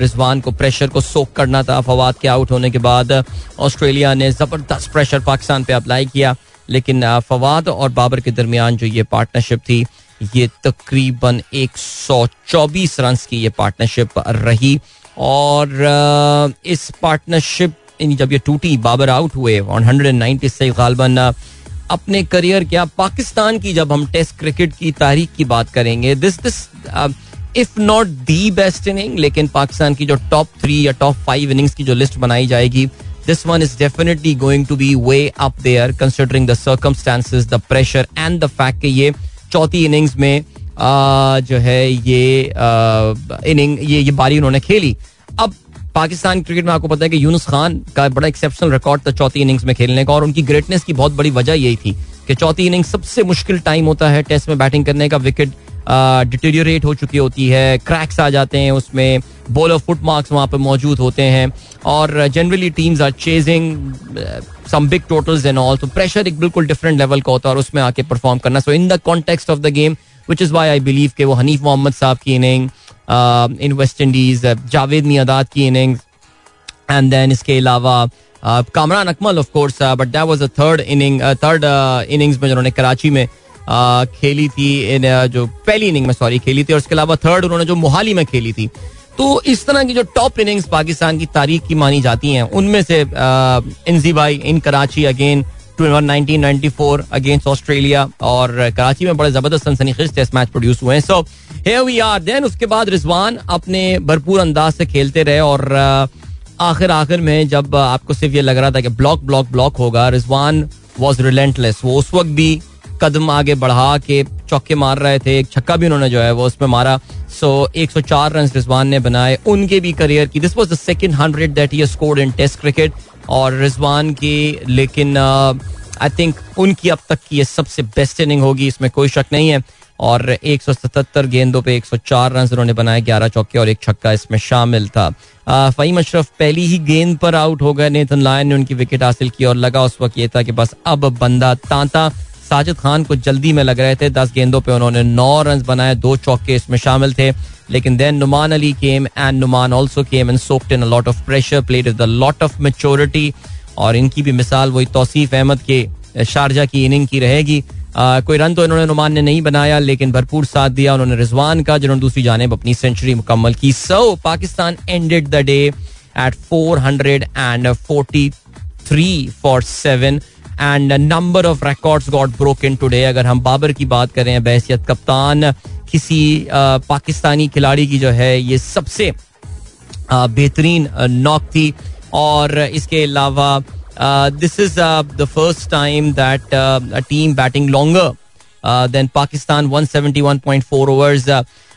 रिजवान को प्रेशर को सोक करना था फवाद के आउट होने के बाद ऑस्ट्रेलिया ने ज़बरदस्त प्रेशर पाकिस्तान पे अप्लाई किया लेकिन फवाद और बाबर के दरमियान जो ये पार्टनरशिप थी ये तकरीबन 124 रन की ये पार्टनरशिप रही और इस पार्टनरशिप जब ये टूटी, बाबर आउट हुए ऑन हंड्रेड नाइन्टी से गालबन अपने करियर क्या पाकिस्तान की जब हम टेस्ट क्रिकेट की तारीख की बात करेंगे this this if not the best inning लेकिन पाकिस्तान की जो टॉप थ्री या टॉप फाइव इनिंग्स की जो लिस्ट बनाई जाएगी this one is definitely going to be way up there considering the circumstances the pressure and the fact कि ये चौथी इनिंग्स में जो है ये इनिंग ये ये बारी उन्होंने खेली। पाकिस्तान क्रिकेट में आपको पता है कि यूनुस खान का बड़ा एक्सेप्शनल रिकॉर्ड था चौथी इनिंग्स में खेलने का, और उनकी ग्रेटनेस की बहुत बड़ी वजह यही थी कि चौथी इनिंग सबसे मुश्किल टाइम होता है टेस्ट में बैटिंग करने का। विकेट डिटेरियोरेट हो चुकी होती है क्रैक्स आ जाते हैं उसमें बॉलर फुट मार्क्स वहाँ पर मौजूद होते हैं, और generally teams are chasing some big totals and all तो प्रेशर एक बिल्कुल डिफरेंट लेवल का होता है और उसमें आके परफॉर्म करना। So in the context of the game which is why I believe के वो हनीफ मोहम्मद साहब की inning in West Indies Javed Miandad की इनिंग एंड देन इसके अलावा Kamran Akmal of course but that was a third inning third innings में जिन्होंने कराची में uh, खेली थी इन uh, जो पहली इनिंग में सॉरी खेली थी और उसके अलावा थर्ड उन्होंने जो मोहाली में खेली थी। तो इस तरह की जो टॉप इनिंग्स पाकिस्तान की तारीख की मानी जाती हैं उनमें से इंजी भाई in Karachi again 1994 against Australia और कराची में बड़े ज़बरदस्त सनसनीखेज टेस्ट मैच प्रोड्यूस हुए हैं। सो वी आर देन उसके बाद रिजवान अपने भरपूर अंदाज से खेलते रहे और आखिर आखिर में जब आपको सिर्फ़ ये लग रहा था कि ब्लॉक ब्लॉक ब्लॉक होगा, रिजवान वॉज़ रिलेंटलेस वो उस वक्त भी कदम आगे बढ़ा के चौके मार रहे थे एक छक्का भी उन्होंने जो है वो उसमें मारा। सो एक सौ चार रन रिजवान ने बनाए उनके भी करियर की। This was the second hundred that he scored in test cricket और रिजवान की लेकिन आई uh, थिंक उनकी अब तक की ये सबसे बेस्ट इनिंग होगी इसमें कोई शक नहीं है। और 177 गेंदों पे 104 रन उन्होंने बनाए 11 चौके और एक छक्का इसमें शामिल था। फ़हीम अशरफ पहली ही गेंद पर आउट हो गए। नेथन लायन ने उनकी विकेट हासिल की और लगा उस वक्त ये था कि बस अब बंदा तांता। साजिद खान को जल्दी में लग रहे थे। दस गेंदों पे उन्होंने नौ रन बनाए, दो चौके इसमें शामिल थे। लेकिन then Nauman Ali came and Nauman also came and soaked in lot of pressure played with lot of maturity और इनकी भी मिसाल वही तौसीफ अहमद के, शारजा की इनिंग की रहेगी। कोई रन तो इन्होंने नुमान ने नहीं बनाया, लेकिन भरपूर साथ दिया उन्होंने रिजवान का, जिन्होंने दूसरी जानब अपनी सेंचुरी मुकम्मल की। So Pakistan ended the day at four hundred and forty three for seven and number of records got broken today अगर हम बाबर की बात करें बहसियत कप्तान किसी पाकिस्तानी खिलाड़ी की जो है ये सबसे बेहतरीन नॉक थी। और इसके अलावा this is the first time that team batting longer than Pakistan 171.4 overs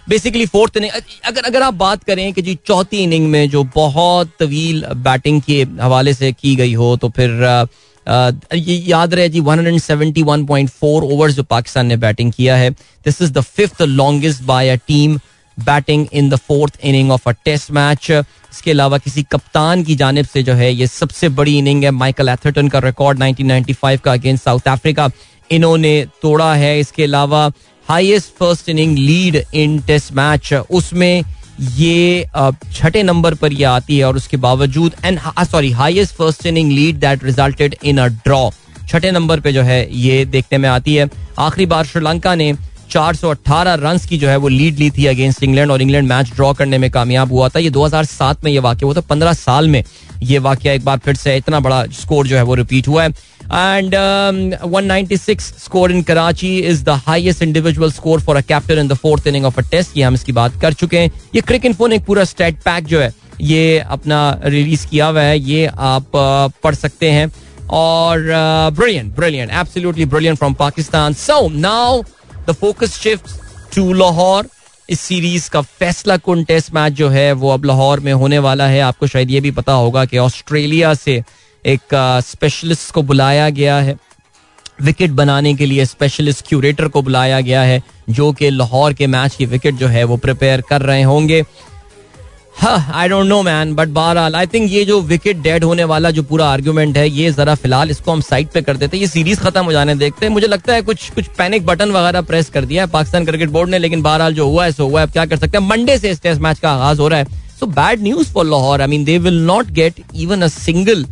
basically fourth inning अगर अगर आप बात करें कि जी चौथी इनिंग में जो बहुत तवील बैटिंग के हवाले से की गई हो तो फिर uh, ये याद रहे जी 171.4 ओवर्स जो पाकिस्तान ने बैटिंग किया है this is the fifth longest by a team batting in the fourth inning of a test match इसके अलावा किसी कप्तान की जानब से जो है ये सबसे बड़ी इनिंग है माइकल एथर्टन का रिकॉर्ड 1995 का अगेंस्ट साउथ अफ्रीका इन्होंने तोड़ा है इसके अलावा highest first inning lead in test match उसमें ये छठे नंबर पर ये आती है और उसके बावजूद and sorry highest first inning lead that resulted in a draw छठे नंबर पे जो है ये देखने में आती है। आखिरी बार श्रीलंका ने 418 रन की जो है वो लीड ली थी अगेंस्ट इंग्लैंड और इंग्लैंड मैच ड्रॉ करने में कामयाब हुआ था। ये 2007 में ये वाक्य हुआ था। पंद्रह साल में ये वाक्य एक बार फिर से इतना बड़ा स्कोर जो है वो रिपीट हुआ है। And one ninety six score in Karachi is the highest individual score for a captain in the fourth inning of a test ये हम इसकी बात कर चुके हैं ये क्रिक इन्फो एक पूरा स्टेट पैक जो है ये अपना रिलीज़ किया हुआ है ये आप पढ़ सकते हैं और brilliant brilliant absolutely brilliant from Pakistan so now the focus shift to Lahore इस सीरीज़ का फैसला कौन टेस्ट मैच जो है, वो अब लाहौर में होने वाला है। आपको शायद ये भी पता होगा कि ऑस्ट्रेलिया से एक स्पेशलिस्ट को बुलाया गया है। विकेट बनाने के लिए स्पेशलिस्ट क्यूरेटर को बुलाया गया है, जो कि लाहौर के मैच की विकेट जो है वो प्रिपेयर कर रहे होंगे। I don't know man but बहरहाल आई थिंक ये जो विकेट डेड होने वाला जो पूरा आर्ग्यूमेंट है, ये जरा फ़िलहाल इसको हम साइड पे कर देते हैं। ये सीरीज़ खत्म हो जाने देखते हैं। मुझे लगता है कुछ कुछ पैनिक बटन वगैरह प्रेस कर दिया है पाकिस्तान क्रिकेट बोर्ड ने, लेकिन बहरहाल जो हुआ है, सो हुआ है। क्या कर सकते हैं? मंडे से इस टेस्ट मैच का आगाज़ हो रहा है। So bad news for Lahore. I mean they will not get even a single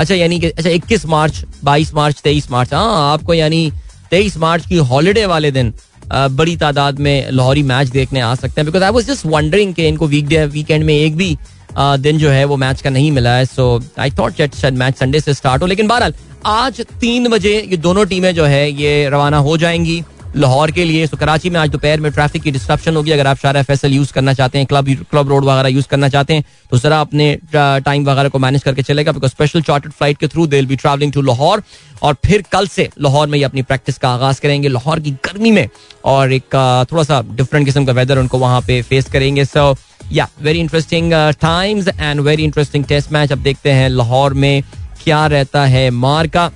अच्छा यानी कि अच्छा इक्कीस मार्च, बाईस मार्च, तेईस मार्च हाँ आपको यानी तेईस मार्च की हॉलीडे वाले दिन बड़ी तादाद में लाहौरी मैच देखने आ सकते हैं because I was just wondering कि इनको वीक डे वीकेंड में एक भी दिन जो है वो मैच का नहीं मिला है सो आई थॉट शायद मैच संडे से स्टार्ट हो, लेकिन बहरहाल, आज तीन बजे ये दोनों टीमें जो है ये रवाना हो जाएँगी। लाहौर के लिए। तो कराची में आज दोपहर में ट्रैफ़िक की डिस्ट्रप्शन होगी। अगर आप शारा फैसल यूज़ करना चाहते हैं क्लब क्लब रोड वगैरह यूज़ करना चाहते हैं तो जरा अपने टाइम वगैरह को मैनेज करके चलेगा बिकॉज़ स्पेशल चार्टर्ड फ़्लाइट के through they be travelling to Lahore. और फिर कल से लाहौर में ये अपनी प्रैक्टिस का आगाज़ करेंगे। लाहौर की गर्मी में और एक थोड़ा सा डिफरेंट किस्म का वेदर उनको वहाँ पे फेस करेंगे। So yeah very interesting times and very interesting test match अब देखते हैं लाहौर में क्या रहता है मार का।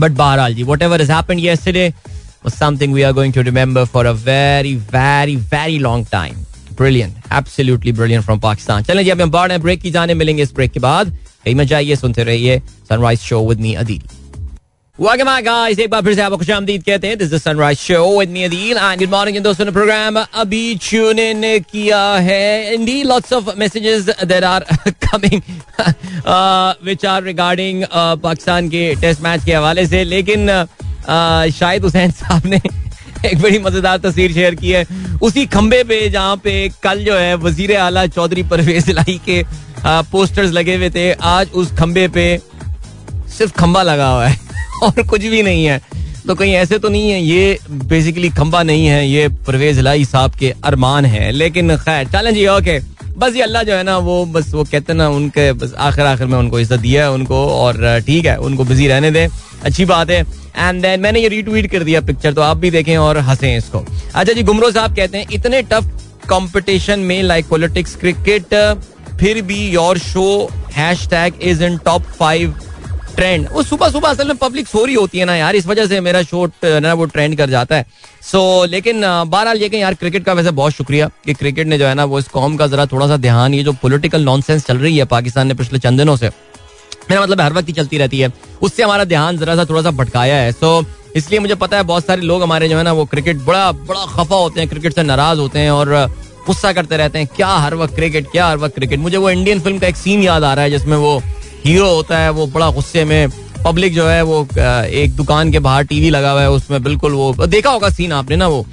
बट बहरहाल जी whatever is happened was something we are going to remember for a very, very, very long time. Brilliant, absolutely brilliant from Pakistan. चलें जी अब हम बढ़ ब्रेक की जाने मिलेंगे इस ब्रेक के बाद कहीं मज़ा आइए सुनते रहिए sunrise show with me Adeel Welcome back, guys. एक बार फिर से आपको खुश आमदीद कहते हैं this is sunrise show with me Adeel and good morning दोस्तों ने प्रोग्राम अभी ट्यून इन किया है indeed lots of messages there are coming which are regarding Pakistan के टेस्ट मैच के हवाले से लेकिन uh, शाहिद हुसैन साहब ने एक बड़ी मज़ेदार तस्वीर शेयर की है। उसी खंबे पे, जहाँ पे कल जो है वज़ीर आला चौधरी परवेज लाई के पोस्टर्स लगे हुए थे। आज उस खंबे पे सिर्फ़ खंबा लगा हुआ है *laughs* और कुछ भी नहीं है। तो कहीं ऐसे तो नहीं है, ये बेसिकली खंबा नहीं है, ये परवेज लाई साहब के अरमान है। लेकिन खैर चलें जी ओके बस ये अल्लाह जो है ना, वो बस वो कहते ना, उनके बस आखिर आखिर में उनको इज़्ज़त दिया है उनको और, ठीक है, उनको बिज़ी रहने दें। अच्छी बात है। एंड देन मैंने ये रीट्वीट कर दिया पिक्चर तो आप भी देखें और हंसें इसको। अच्छा जी गुमरो साहब कहते हैं इतने टफ कंपटीशन में लाइक पॉलिटिक्स क्रिकेट फिर भी your show hashtag is in top five trend वो सुबह सुबह असल में पब्लिक सो रही होती है ना यार इस वजह से मेरा शो ना वो ट्रेंड कर जाता है। सो so, लेकिन बहरहाल ये यार क्रिकेट का वैसे बहुत शुक्रिया कि क्रिकेट ने जो है ना वो इस कॉम का जरा थोड़ा सा ध्यान ये जो पॉलिटिकल नॉनसेंस चल रही है पाकिस्तान ने पिछले चंद दिनों से मेरा मतलब हर वक्त ही चलती रहती है। उससे हमारा ध्यान जरा सा थोड़ा सा भटकाया है। सो इसलिए मुझे पता है, बहुत सारे लोग हमारे जो है ना, वो क्रिकेट बड़ा बड़ा खफा होते हैं क्रिकेट से नाराज़ होते हैं और गुस्सा करते रहते हैं, क्या हर वक्त क्रिकेट क्या हर वक्त क्रिकेट मुझे वो इंडियन फ़िल्म का एक सीन याद आ रहा है, जिसमें वो हीरो होता है, वो बड़ा गुस्से में पब्लिक जो है, वो एक दुकान के बाहर टीवी लगा हुआ है, उसमें बिल्कुल वो, देखा होगा सीन आपने ना वो?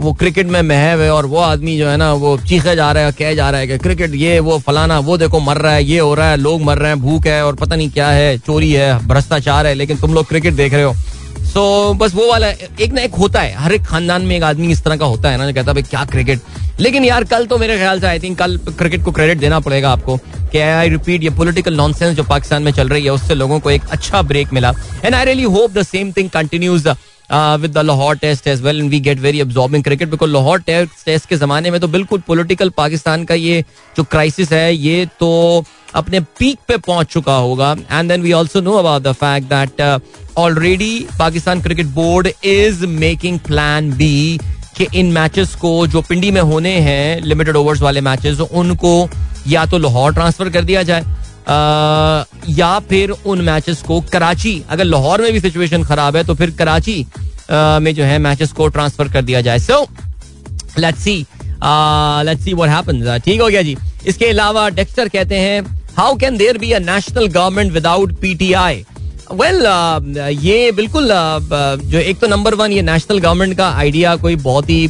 वो क्रिकेट में महव है और वो आदमी जो है ना, वो चीखे जा रहा है, कह जा रहा है कि क्रिकेट ये, वो फलाना, वो देखो मर रहा है, ये हो रहा है, लोग मर रहे हैं, भूख है और पता नहीं क्या है, चोरी है, भ्रष्टाचार है, लेकिन तुम लोग क्रिकेट देख रहे हो। सो बस वो वाला, एक ना एक होता है, हर एक खानदान में एक आदमी इस तरह का होता है ना, जो कहता है क्या क्रिकेट लेकिन यार, कल तो मेरे ख्याल से आई थिंक कल क्रिकेट को क्रेडिट देना पड़ेगा आपको आई रिपीट ये पॉलिटिकल नॉनसेंस जो पाकिस्तान में चल रही है, उससे लोगों को एक अच्छा ब्रेक मिला। And I really hope the same thing continues with the Lahore test as well and we get very absorbing cricket because Lahore test के जमाने में तो बिल्कुल पॉलिटिकल पाकिस्तान का ये जो क्राइसिस है ये तो अपने पीक पे पहुँच चुका होगा and then we also know about the fact that already Pakistan cricket board is making plan B कि इन मैचेस को जो पिंडी में होने हैं लिमिटेड ओवर्स वाले मैचेस उनको या तो लाहौर ट्रांसफ़र कर दिया जाए या फिर उन मैचेस को कराची अगर लाहौर में भी सिचुएशन खराब है तो फिर कराची में जो है मैचेस को ट्रांसफ़र कर दिया जाए। So let's see let's see what happens ठीक हो गया जी। इसके अलावा डेक्स्टर कहते हैं how can there be a national government without PTI well ये बिल्कुल uh, जो एक तो नंबर वन ये नेशनल गवर्नमेंट का आइडिया कोई बहुत ही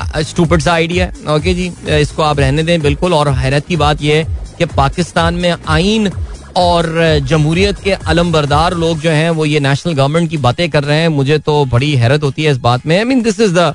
स्टूपिड सा आइडिया है। ओके जी इसको आप रहने दें, बिल्कुल। और हैरत की बात यह है कि पाकिस्तान में आइन और जमहूरियत के अलमबरदार लोग जो हैं, वो ये नेशनल गवर्नमेंट की बातें कर रहे हैं। मुझे तो बड़ी हैरत होती है इस बात में। I mean this is the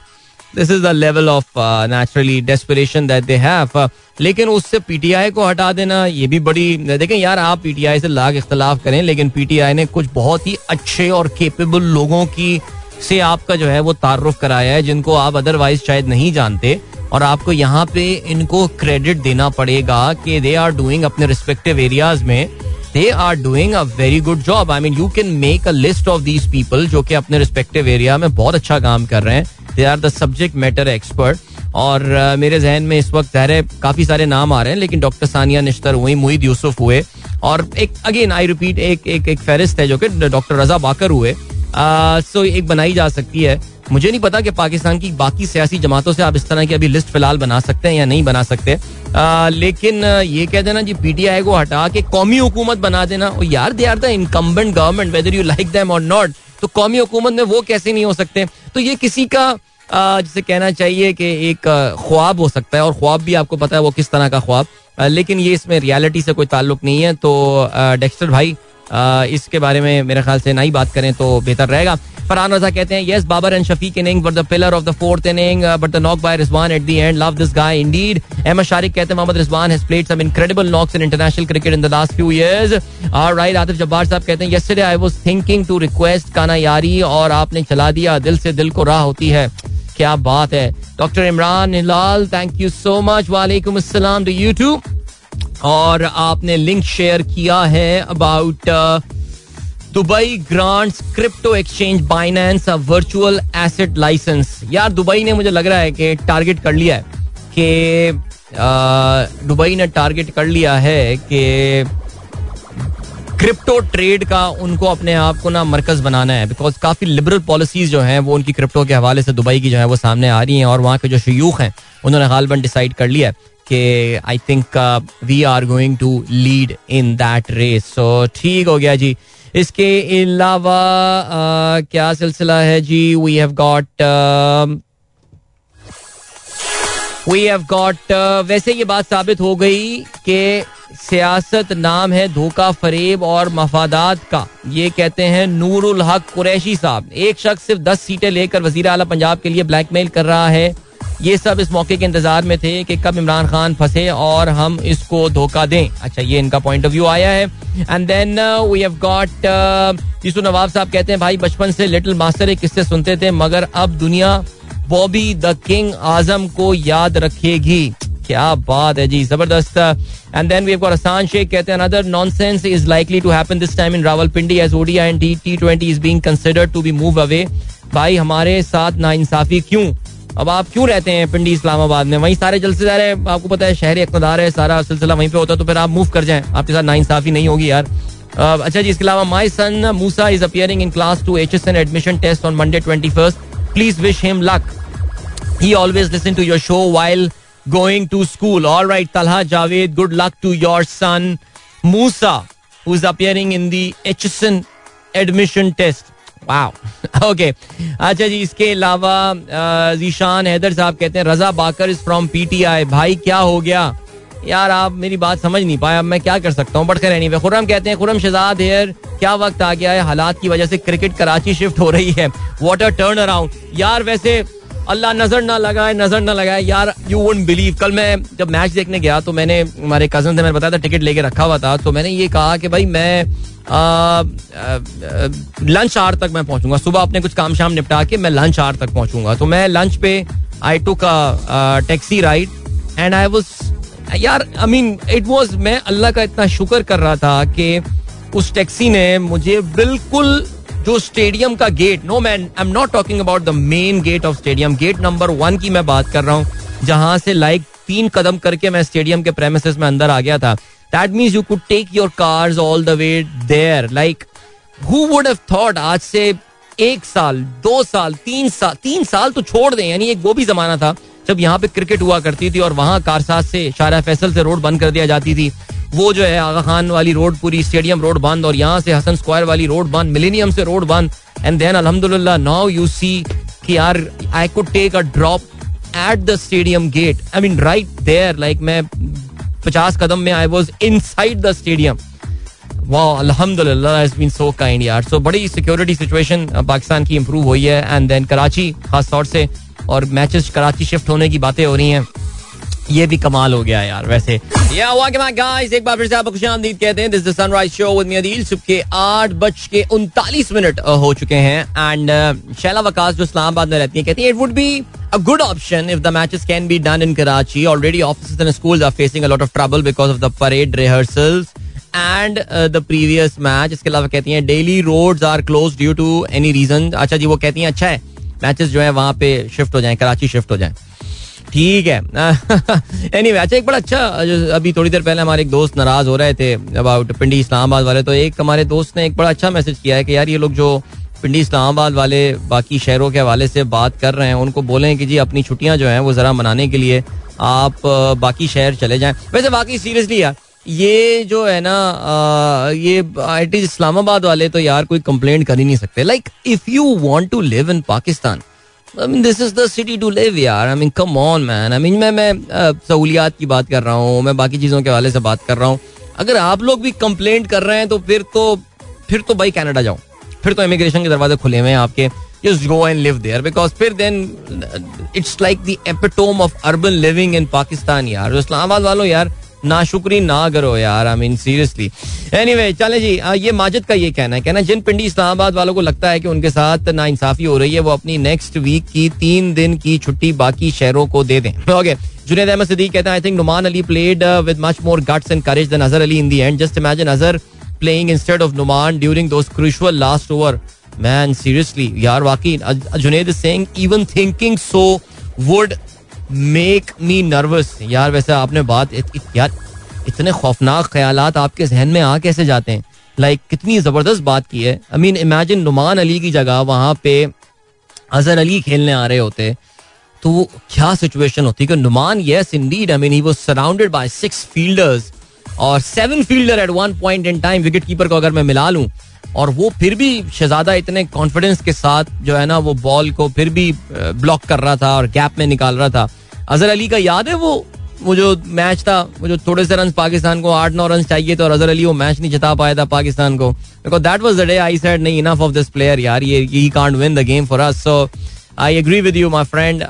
this is the level of naturally desperation that they have लेकिन उससे पीटीआई को हटा देना, ये भी बड़ी, देखें यार, आप पीटीआई से लाख इख्तलाफ करें, लेकिन पीटीआई ने कुछ बहुत ही अच्छे और केपेबल लोगों की से आपका जो है वो तारुफ कराया है जिनको आप अदरवाइज़ शायद नहीं जानते और आपको यहाँ पे इनको क्रेडिट देना पड़ेगा कि दे आर डूइंग अपने रिस्पेक्टिव एरियाज़ में they are doing a very good job I mean you can make a list of these people जो कि अपने रिस्पेक्टिव एरिया में बहुत अच्छा काम कर रहे हैं। They are the subject matter expert और uh, मेरे जहन में इस वक्त ज़ाहिर काफ़ी सारे नाम आ रहे हैं लेकिन डॉक्टर सानिया निश्तर हुई मुहिद यूसुफ हुए। और एक अगेन आई रिपीट एक एक एक फहरिस्त है जो कि डॉक्टर रजा बाकर हुए। सो एक बनाई जा सकती है। मुझे नहीं पता कि पाकिस्तान की बाकी सियासी जमातों से आप इस तरह की अभी लिस्ट फ़िलहाल बना सकते हैं या नहीं बना सकते। आ, लेकिन ये कह देना जी पीटीआई को हटा के कौमी हुकूमत बना देना। और यार they are the incumbent government whether you like them और नॉट तो कौमी हुकूमत में वो कैसे नहीं हो सकते? तो ये किसी का जिसे कहना चाहिए कि एक ख्वाब हो सकता है और ख्वाब भी आपको पता है वो किस तरह का ख्वाब। लेकिन ये इसमें रियलिटी से कोई ताल्लुक नहीं है तो डेक्स्टर भाई इसके बारे में मेरे ख्याल से ना ही बात करें तो बेहतर रहेगा। फरहान रजा कहते हैं yes Babar and Shafique inning were the pillar of the fourth inning but the knock by Rizwan at the end love this guy indeed Ahmed Shariq कहते हैं Mohammad Rizwan has played some incredible knocks in international cricket in the last few years alright Atif Jabbar साहब कहते हैं yesterday I was thinking to request काना यारी और आपने चला दिया। दिल से दिल को राह होती है। क्या बात है। Doctor Imran Hilal thank you so much वालेकुम अस्सलाम। टू यू और आपने लिंक शेयर किया है about Dubai grants crypto exchange Binance virtual asset licence यार, दुबई ने मुझे लग रहा है कि टारगेट कर लिया है कि दुबई ने टारगेट कर लिया है कि क्रिप्टो ट्रेड का उनको अपने आप को ना मरकज बनाना है बिकॉज़ काफ़ी लिबरल पॉलिसीज़ जो हैं, वो उनकी क्रिप्टो के हवाले से दुबई की जो है वो सामने आ रही हैं और वहाँ के जो शयूख हैं, उन्होंने गालबन डिसाइड कर लिया है। कि I think we are going to lead in that race so ठीक हो गया जी। इसके अलावा uh, क्या सिलसिला है जी? We have got we have got वैसे ये बात साबित हो गई कि सियासत नाम है धोखा फरेब और मफादात का। ये कहते हैं नूरुल हक कुरैशी साहब। एक शख्स सिर्फ़ दस सीटें लेकर वज़ीर अला पंजाब के लिए ब्लैकमेल कर रहा है। ये सब इस मौके के इंतज़ार में थे कि कब इमरान खान फंसे और हम इसको धोखा दें। अच्छा ये इनका पॉइंट ऑफ़ व्यू आया है। And then we have got Yeshu Nawab साहब कहते हैं, भाई, बचपन से लिटिल मास्टर एक किस्से सुनते थे, मगर अब दुनिया बॉबी द किंग आज़म को याद रखेगी। क्या बात है जी, ज़बरदस्त। एंड देन वी हैव असान शेख कहते हैं another nonsense is likely to happen this time in Rawalpindi as ODI and T twenty is being considered to be move away भाई, हमारे साथ नाइंसाफी क्यों? अब आप क्यों रहते हैं पिंडी इस्लामाबाद में? वहीं सारे जलसे जा रहे हैं। आपको पता है, शहर इकतदार है, सारा सिलसिला वहीं पे होता है तो फिर आप मूव कर जाएँ। आपके साथ नाइंसाफी नहीं होगी यार। अच्छा जी, इसके अलावा my son Musa is appearing in class to H S N admission test on Monday twenty first please wish him luck he always listen to your show while going to school all right Talha Javed good luck to your son Musa who is appearing in the H S N admission test okay *laughs* अच्छा जी, इसके अलावा जीशान हैदर साहब कहते हैं, Raza Baqar is from PTI भाई, क्या हो गया? यार, आप मेरी बात समझ नहीं पाए, अब मैं क्या कर सकता हूँ? बट खैर एनीवे खुरम कहते हैं खुरम शहजाद हेयर क्या वक्त आ गया है? हालात की वजह से क्रिकेट कराची शिफ्ट हो रही है। वाटर टर्न अराउंड यार, वैसे अल्लाह नज़र ना लगाए, नज़र ना लगाए। यार यू वोट बिलीव कल मैं जब मैच देखने गया तो मैंने, हमारे कज़न से मैंने बताया था टिकट लेके रखा हुआ था तो मैंने ये कहा कि भाई मैं लंच आर तक मैं पहुंचूँगा। सुबह अपने कुछ काम शाम निपटा के मैं लंच आर तक पहुंचूँगा। तो मैं लंच पे I took taxi ride and I was यार आई मीन इट वॉज़ मैं अल्लाह का इतना शुक्र कर रहा था कि उस टैक्सी ने मुझे बिल्कुल जो स्टेडियम का gate no man I am not talking about the main gate of stadium gate number one की मैं बात कर रहा हूँ, जहाँ से लाइक तीन कदम करके मैं स्टेडियम के प्रेमिसेस में अंदर आ गया था। That means you could take your cars all the way there like who would have thought आज से एक साल, दो साल, तीन साल तीन साल तो छोड़ दें। यानी एक वो भी जमाना था जब यहाँ पे क्रिकेट हुआ करती थी और वहाँ कारसाज से शारा फैसल से रोड बंद कर दिया जाती थी। वो जो है आगा खान वाली रोड, पूरी स्टेडियम रोड बंद और यहाँ से हसन स्क्वायर वाली रोड बंद मिलेनियम से रोड बंद। एंड देन अल्हम्दुलिल्लाह नाउ यू सी कि यार I could take a drop at the stadium gate I mean right there like मैं पचास कदम में I was inside the stadium वाह अल्हम्दुलिल्लाह सो काइंड यार। सो बड़ी सिक्योरिटी सिचुएशन पाकिस्तान की इंप्रूव हुई है। एंड देन कराची, खास तौर से, और मैचेस कराची शिफ्ट होने की बातें हो रही हैं। ये भी कमाल हो गया यार वैसे। या गाइस एक बार फिर से आपको खुशामदीद कहते हैं this the sunrise show with me Adeel. सुबह के आठ बज के उनतालीस मिनट हो चुके हैं। एंड शैला वकास जो इस्लामाबाद में रहती है कहती है it would be good option if the matches can be done in Karachi. Already, offices and schools are facing a lot of trouble because of the parade rehearsals and uh, the previous match. इसके अलावा कहती हैं daily roads are close due to any reason अच्छा जी वो कहती हैं अच्छा है मैचेस जो है वहाँ पे शिफ्ट हो जाएँ कराची शिफ्ट हो जाएँ. ठीक है। एनी *laughs* anyway, अच्छा एक बड़ा अच्छा जो अभी थोड़ी देर पहले हमारे एक दोस्त नाराज़ हो रहे थे अबाउट पिंडी इस्लामाबाद वाले तो एक हमारे दोस्त ने एक बड़ा अच्छा मैसेज किया है कि यार ये लोग जो पिंडी इस्लामाबाद वाले बाकी शहरों के हवाले से बात कर रहे हैं उनको बोलें कि जी अपनी छुट्टियाँ जो हैं वो ज़रा मनाने के लिए आप बाकी शहर चले जाएँ। वैसे बाकी सीरियसली यार ये जो है ना ये आई इस्लामाबाद वाले तो यार कोई कंप्लेंट कर ही नहीं सकते। Like if you want to live in Pakistan I mean this is the city to live यार I mean come on man I mean मैं मैं सहूलियात की बात कर रहा हूँ, मैं बाकी चीज़ों के हवाले से बात कर रहा हूँ। अगर आप लोग भी कंप्लेंट कर रहे हैं तो फिर तो फिर तो भाई कनाडा जाऊँ फिर तो इमिग्रेशन के दरवाजे खुले हुए हैं आपके। Just go and live there, because फिर then, it's like the epitome of urban living in Pakistan यार इस्लामाबाद वालों यार ना शुक्री ना करो यार आई मीन सीरियसली एनीवे चले जी ये माजिद का ये कहना है, कहना जिन पिंडी इस्लामाबाद वालों को लगता है कि उनके साथ ना इंसाफी हो रही है, वो अपनी नेक्स्ट वीक की तीन दिन की छुट्टी बाकी शहरों को दे दें। *laughs* ओके जुनेद अहमद सदीक कहता है I think Nauman Ali played with much more guts and courage then Azhar Ali in the end just imagine Azhar playing instead of Nauman during those crucial last over man seriously यार, वाकई Junaid saying even thinking so would make me nervous यार वैसे आपने बात इत, यार इतने खौफनाक ख्याल आपके जहन में आ कैसे जाते हैं? लाइक like, कितनी ज़बरदस्त बात की है। I mean imagine Nauman Ali की जगह वहाँ पे अजहर अली खेलने आ रहे होते। तो क्या सिचुएशन होती कि Nauman yes indeed I mean he was surrounded by six fielders और seven fielder at one point in time wicket keeper को अगर मैं मिला लूँ और वो फिर भी शहजादा इतने कॉन्फिडेंस के साथ जो है ना, वो बॉल को फिर भी ब्लॉक कर रहा था और गैप में निकाल रहा था। अजहर अली का याद है वो? वो जो मैच था, वो जो थोड़े से रन पाकिस्तान को, आठ नौ रन चाहिए थे और अजहर अली वो मैच नहीं जिता पाया था पाकिस्तान को। Because that was the day I said नहीं इनफ ऑफ़ दिस प्लेयर यार, ये he can't win the game for us so I agree with you my friend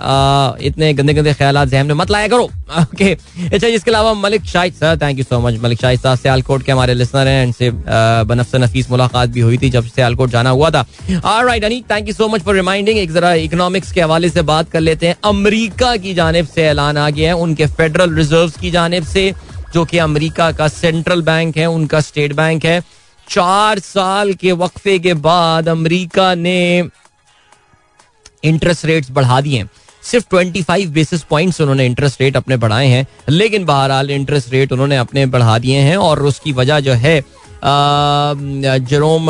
इतने गंदे गंदे ख्याल जहन में मत लाया करो। ओके अच्छा इसके अलावा Malik Shahid sir thank you so much Malik Shahid sahab Sialkot के हमारे लिसनर हैं, इनसे बनफ नफीस मुलाकात भी हुई थी जब सियालकोट जाना हुआ था। राइट अनी thank you so much for reminding एक जरा इकोनॉमिक्स के हवाले से बात कर लेते हैं। अमरीका की जानब से ऐलान आ गया है उनके फेडरल रिज़र्व की जानब से, जो कि अमरीका का सेंट्रल बैंक है, उनका स्टेट बैंक है। चार साल के वक्फे के बाद अमरीका ने इंटरेस्ट रेट्स बढ़ा दिए सिर्फ़ 25 बेसिस पॉइंट्स उन्होंने इंटरेस्ट रेट अपने बढ़ाए हैं, लेकिन बहरहाल इंटरेस्ट रेट उन्होंने अपने बढ़ा दिए हैं और उसकी वजह जो है जरोम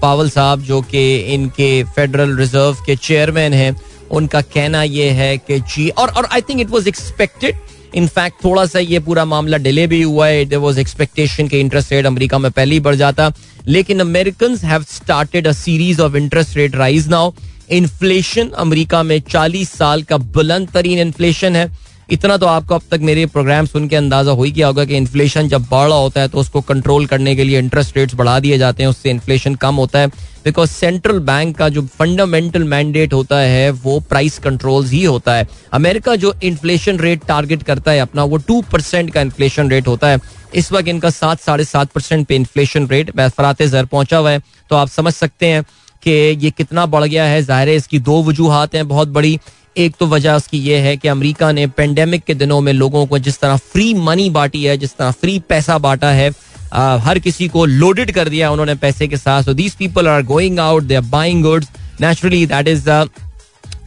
पावल साहब जो कि इनके फेडरल रिज़र्व के चेयरमैन हैं, उनका कहना यह है कि जी, और और I think it was expected in fact थोड़ा सा ये पूरा मामला डिले भी हुआ है। देयर वाज एक्सपेक्टेशन के इंटरेस्ट रेट अमेरिका में पहले ही बढ़ जाता। लेकिन American have started a series of interest rate rise now inflation, America में 40 साल का बुलंद तरीन इन्फ्लेशन है। इतना तो आपको अब तक मेरे प्रोग्राम सुन के अंदाज़ा हो ही गया होगा कि इन्फ्लेशन जब बढ़ रहा होता है तो उसको कंट्रोल करने के लिए इंटरेस्ट रेट्स बढ़ा दिए जाते हैं, उससे इन्फ्लेशन कम होता है। बिकॉज़ सेंट्रल बैंक का जो फंडामेंटल मैंडेट होता है, वो प्राइस कंट्रोल ही होता है। अमेरिका जो इन्फ्लेशन रेट टारगेट करता है अपना, वो टू परसेंट का इन्फ्लेशन रेट होता है। इस वक्त इनका सात, साढ़े सात परसेंट पे इन्फ्लेशन रेट फराते जर पहुँचा हुआ है। तो आप समझ सकते हैं कि ये कितना बढ़ गया है? ज़ाहिर है इसकी दो वजूहत हैं बहुत बड़ी। एक तो वजह उसकी ये है कि अमेरिका ने पेंडेमिक के दिनों में लोगों को जिस तरह फ्री मनी बांटी है जिस तरह फ्री पैसा बांटा है आ, हर किसी को लोडेड कर दिया उन्होंने पैसे के साथ। So these people are going out they are buying goods naturally that is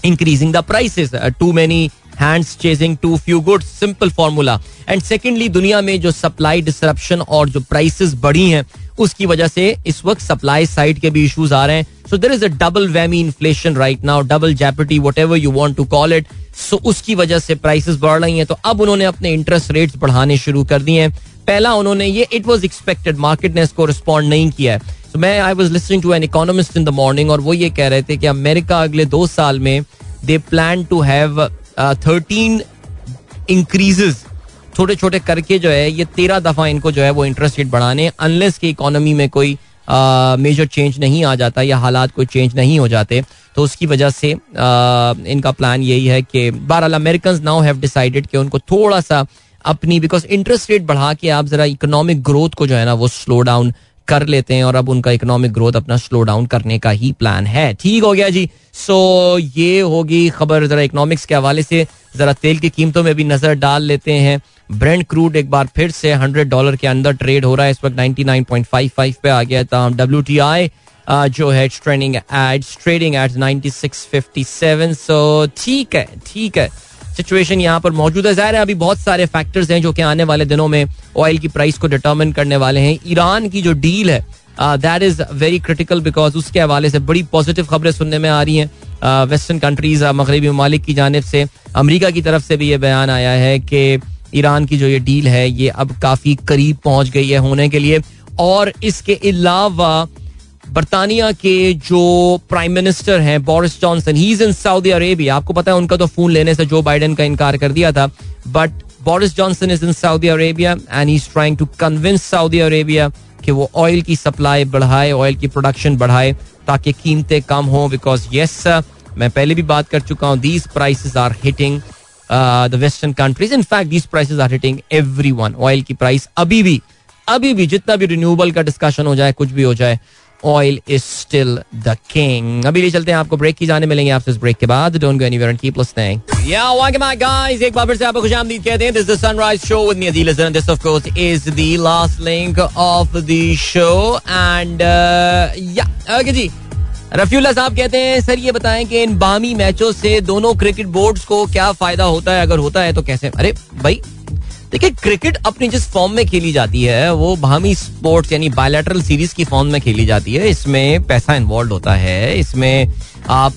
increasing the prices too many hands chasing too few goods simple formula and secondly दुनिया में जो सप्लाई डिसरप्शन और जो प्राइसेस बढ़ी हैं उसकी वजह से इस वक्त सप्लाई साइड के भी इश्यूज़ आ रहे हैं। So there is a double whammy inflation right now double jeopardy whatever you want to call it so उसकी वजह से प्राइसेस बढ़ रही हैं। तो अब उन्होंने अपने इंटरेस्ट रेट्स बढ़ाने शुरू कर दिए हैं। पहला उन्होंने ये इट वॉज़ एक्सपेक्टेड मार्केट ने इसको रिस्पॉन्ड नहीं किया है। So, मैं I was listening to an economist in the morning और वो ये कह रहे थे कि अमेरिका अगले दो साल में they plan to have thirteen increases छोटे छोटे करके जो है ये तेरह दफ़ा इनको जो है वो इंटरेस्ट रेट बढ़ाने अनलेस की इकोनॉमी में कोई मेजर चेंज नहीं आ जाता या हालात कोई चेंज नहीं हो जाते तो उसकी वजह से आ, इनका प्लान यही है कि बहरहाल अमेरिकन नाउ हैव डिसाइडेड कि उनको थोड़ा सा अपनी बिकॉज़ इंटरेस्ट रेट बढ़ा के आप जरा इकोनॉमिक ग्रोथ को जो है ना वो स्लो डाउन कर लेते हैं और अब उनका इकोनॉमिक ग्रोथ अपना स्लो डाउन करने का ही प्लान है। ठीक हो गया जी। सो so, ये होगी खबर जरा इकोनॉमिक्स के हवाले से। जरा तेल की कीमतों में भी नज़र डाल लेते हैं। ब्रेंड क्रूड एक बार फिर से हंड्रेड डॉलर के अंदर ट्रेड हो रहा है। इस वक्त नाइनटी पे आ गया था। डब्ल्यू टी आई जो है trading trading at ninety so ठीक है ठीक है। सिचुएशन यहाँ पर मौजूद है। ज़ाहिर है, अभी बहुत सारे फैक्टर्स हैं जो कि आने वाले दिनों में ऑयल की प्राइस को डिटर्मिन करने वाले हैं। ईरान की जो डील है that is very critical because उसके हवाले से बड़ी पॉजिटिव खबरें सुनने में आ रही हैं वेस्टर्न कंट्रीज़ मगरबी ममालिक की जानब से अमरीका की तरफ़ से भी ये बयान आया है कि ईरान की जो ये डील है ये अब काफ़ी करीब पहुँच गई है होने के लिए और इसके अलावा बरतानिया के जो प्राइम मिनिस्टर हैं Boris Johnson he is in Saudi Arabia आपको पता है उनका तो फ़ोन लेने से जो बाइडेन का इनकार कर दिया था but Boris Johnson is in Saudi Arabia and he is trying to convince Saudi Arabia कि वो ऑयल की सप्लाई बढ़ाए ऑयल की प्रोडक्शन बढ़ाए, ताकि कीमतें कम हो बिकॉज़ येस मैं पहले भी बात कर चुका हूँ these prices are hitting the western countries in fact these prices are hitting everyone oil की प्राइस अभी भी अभी भी जितना भी रिन्यूएबल का डिस्कशन हो जाए, कुछ भी हो जाए oil is still the king अभी ले चलते हैं, आपको ब्रेक की जाने मिलेंगे आपसे इस ब्रेक के बाद। Don't go anywhere and keep listening या वेलकम बैक गाइस एक बार फिर से आपको खुशामदीद कहते हैं। This is the sunrise show with me Adeel Hasan this of course is the last link of the show and या ओके जी. रफीउल्ला साहब कहते हैं, सर, ये बताएँ कि इन बामी मैचों से दोनों क्रिकेट बोर्ड्स को क्या फ़ायदा होता है? अगर होता है तो कैसे? अरे, भाई देखिए, क्रिकेट अपनी जिस फॉर्म में खेली जाती है, वो बामी स्पोर्ट्स यानी बायोलेटरल सीरीज़ की फॉर्म में खेली जाती है। इसमें पैसा इन्वॉल्व होता है। इसमें आप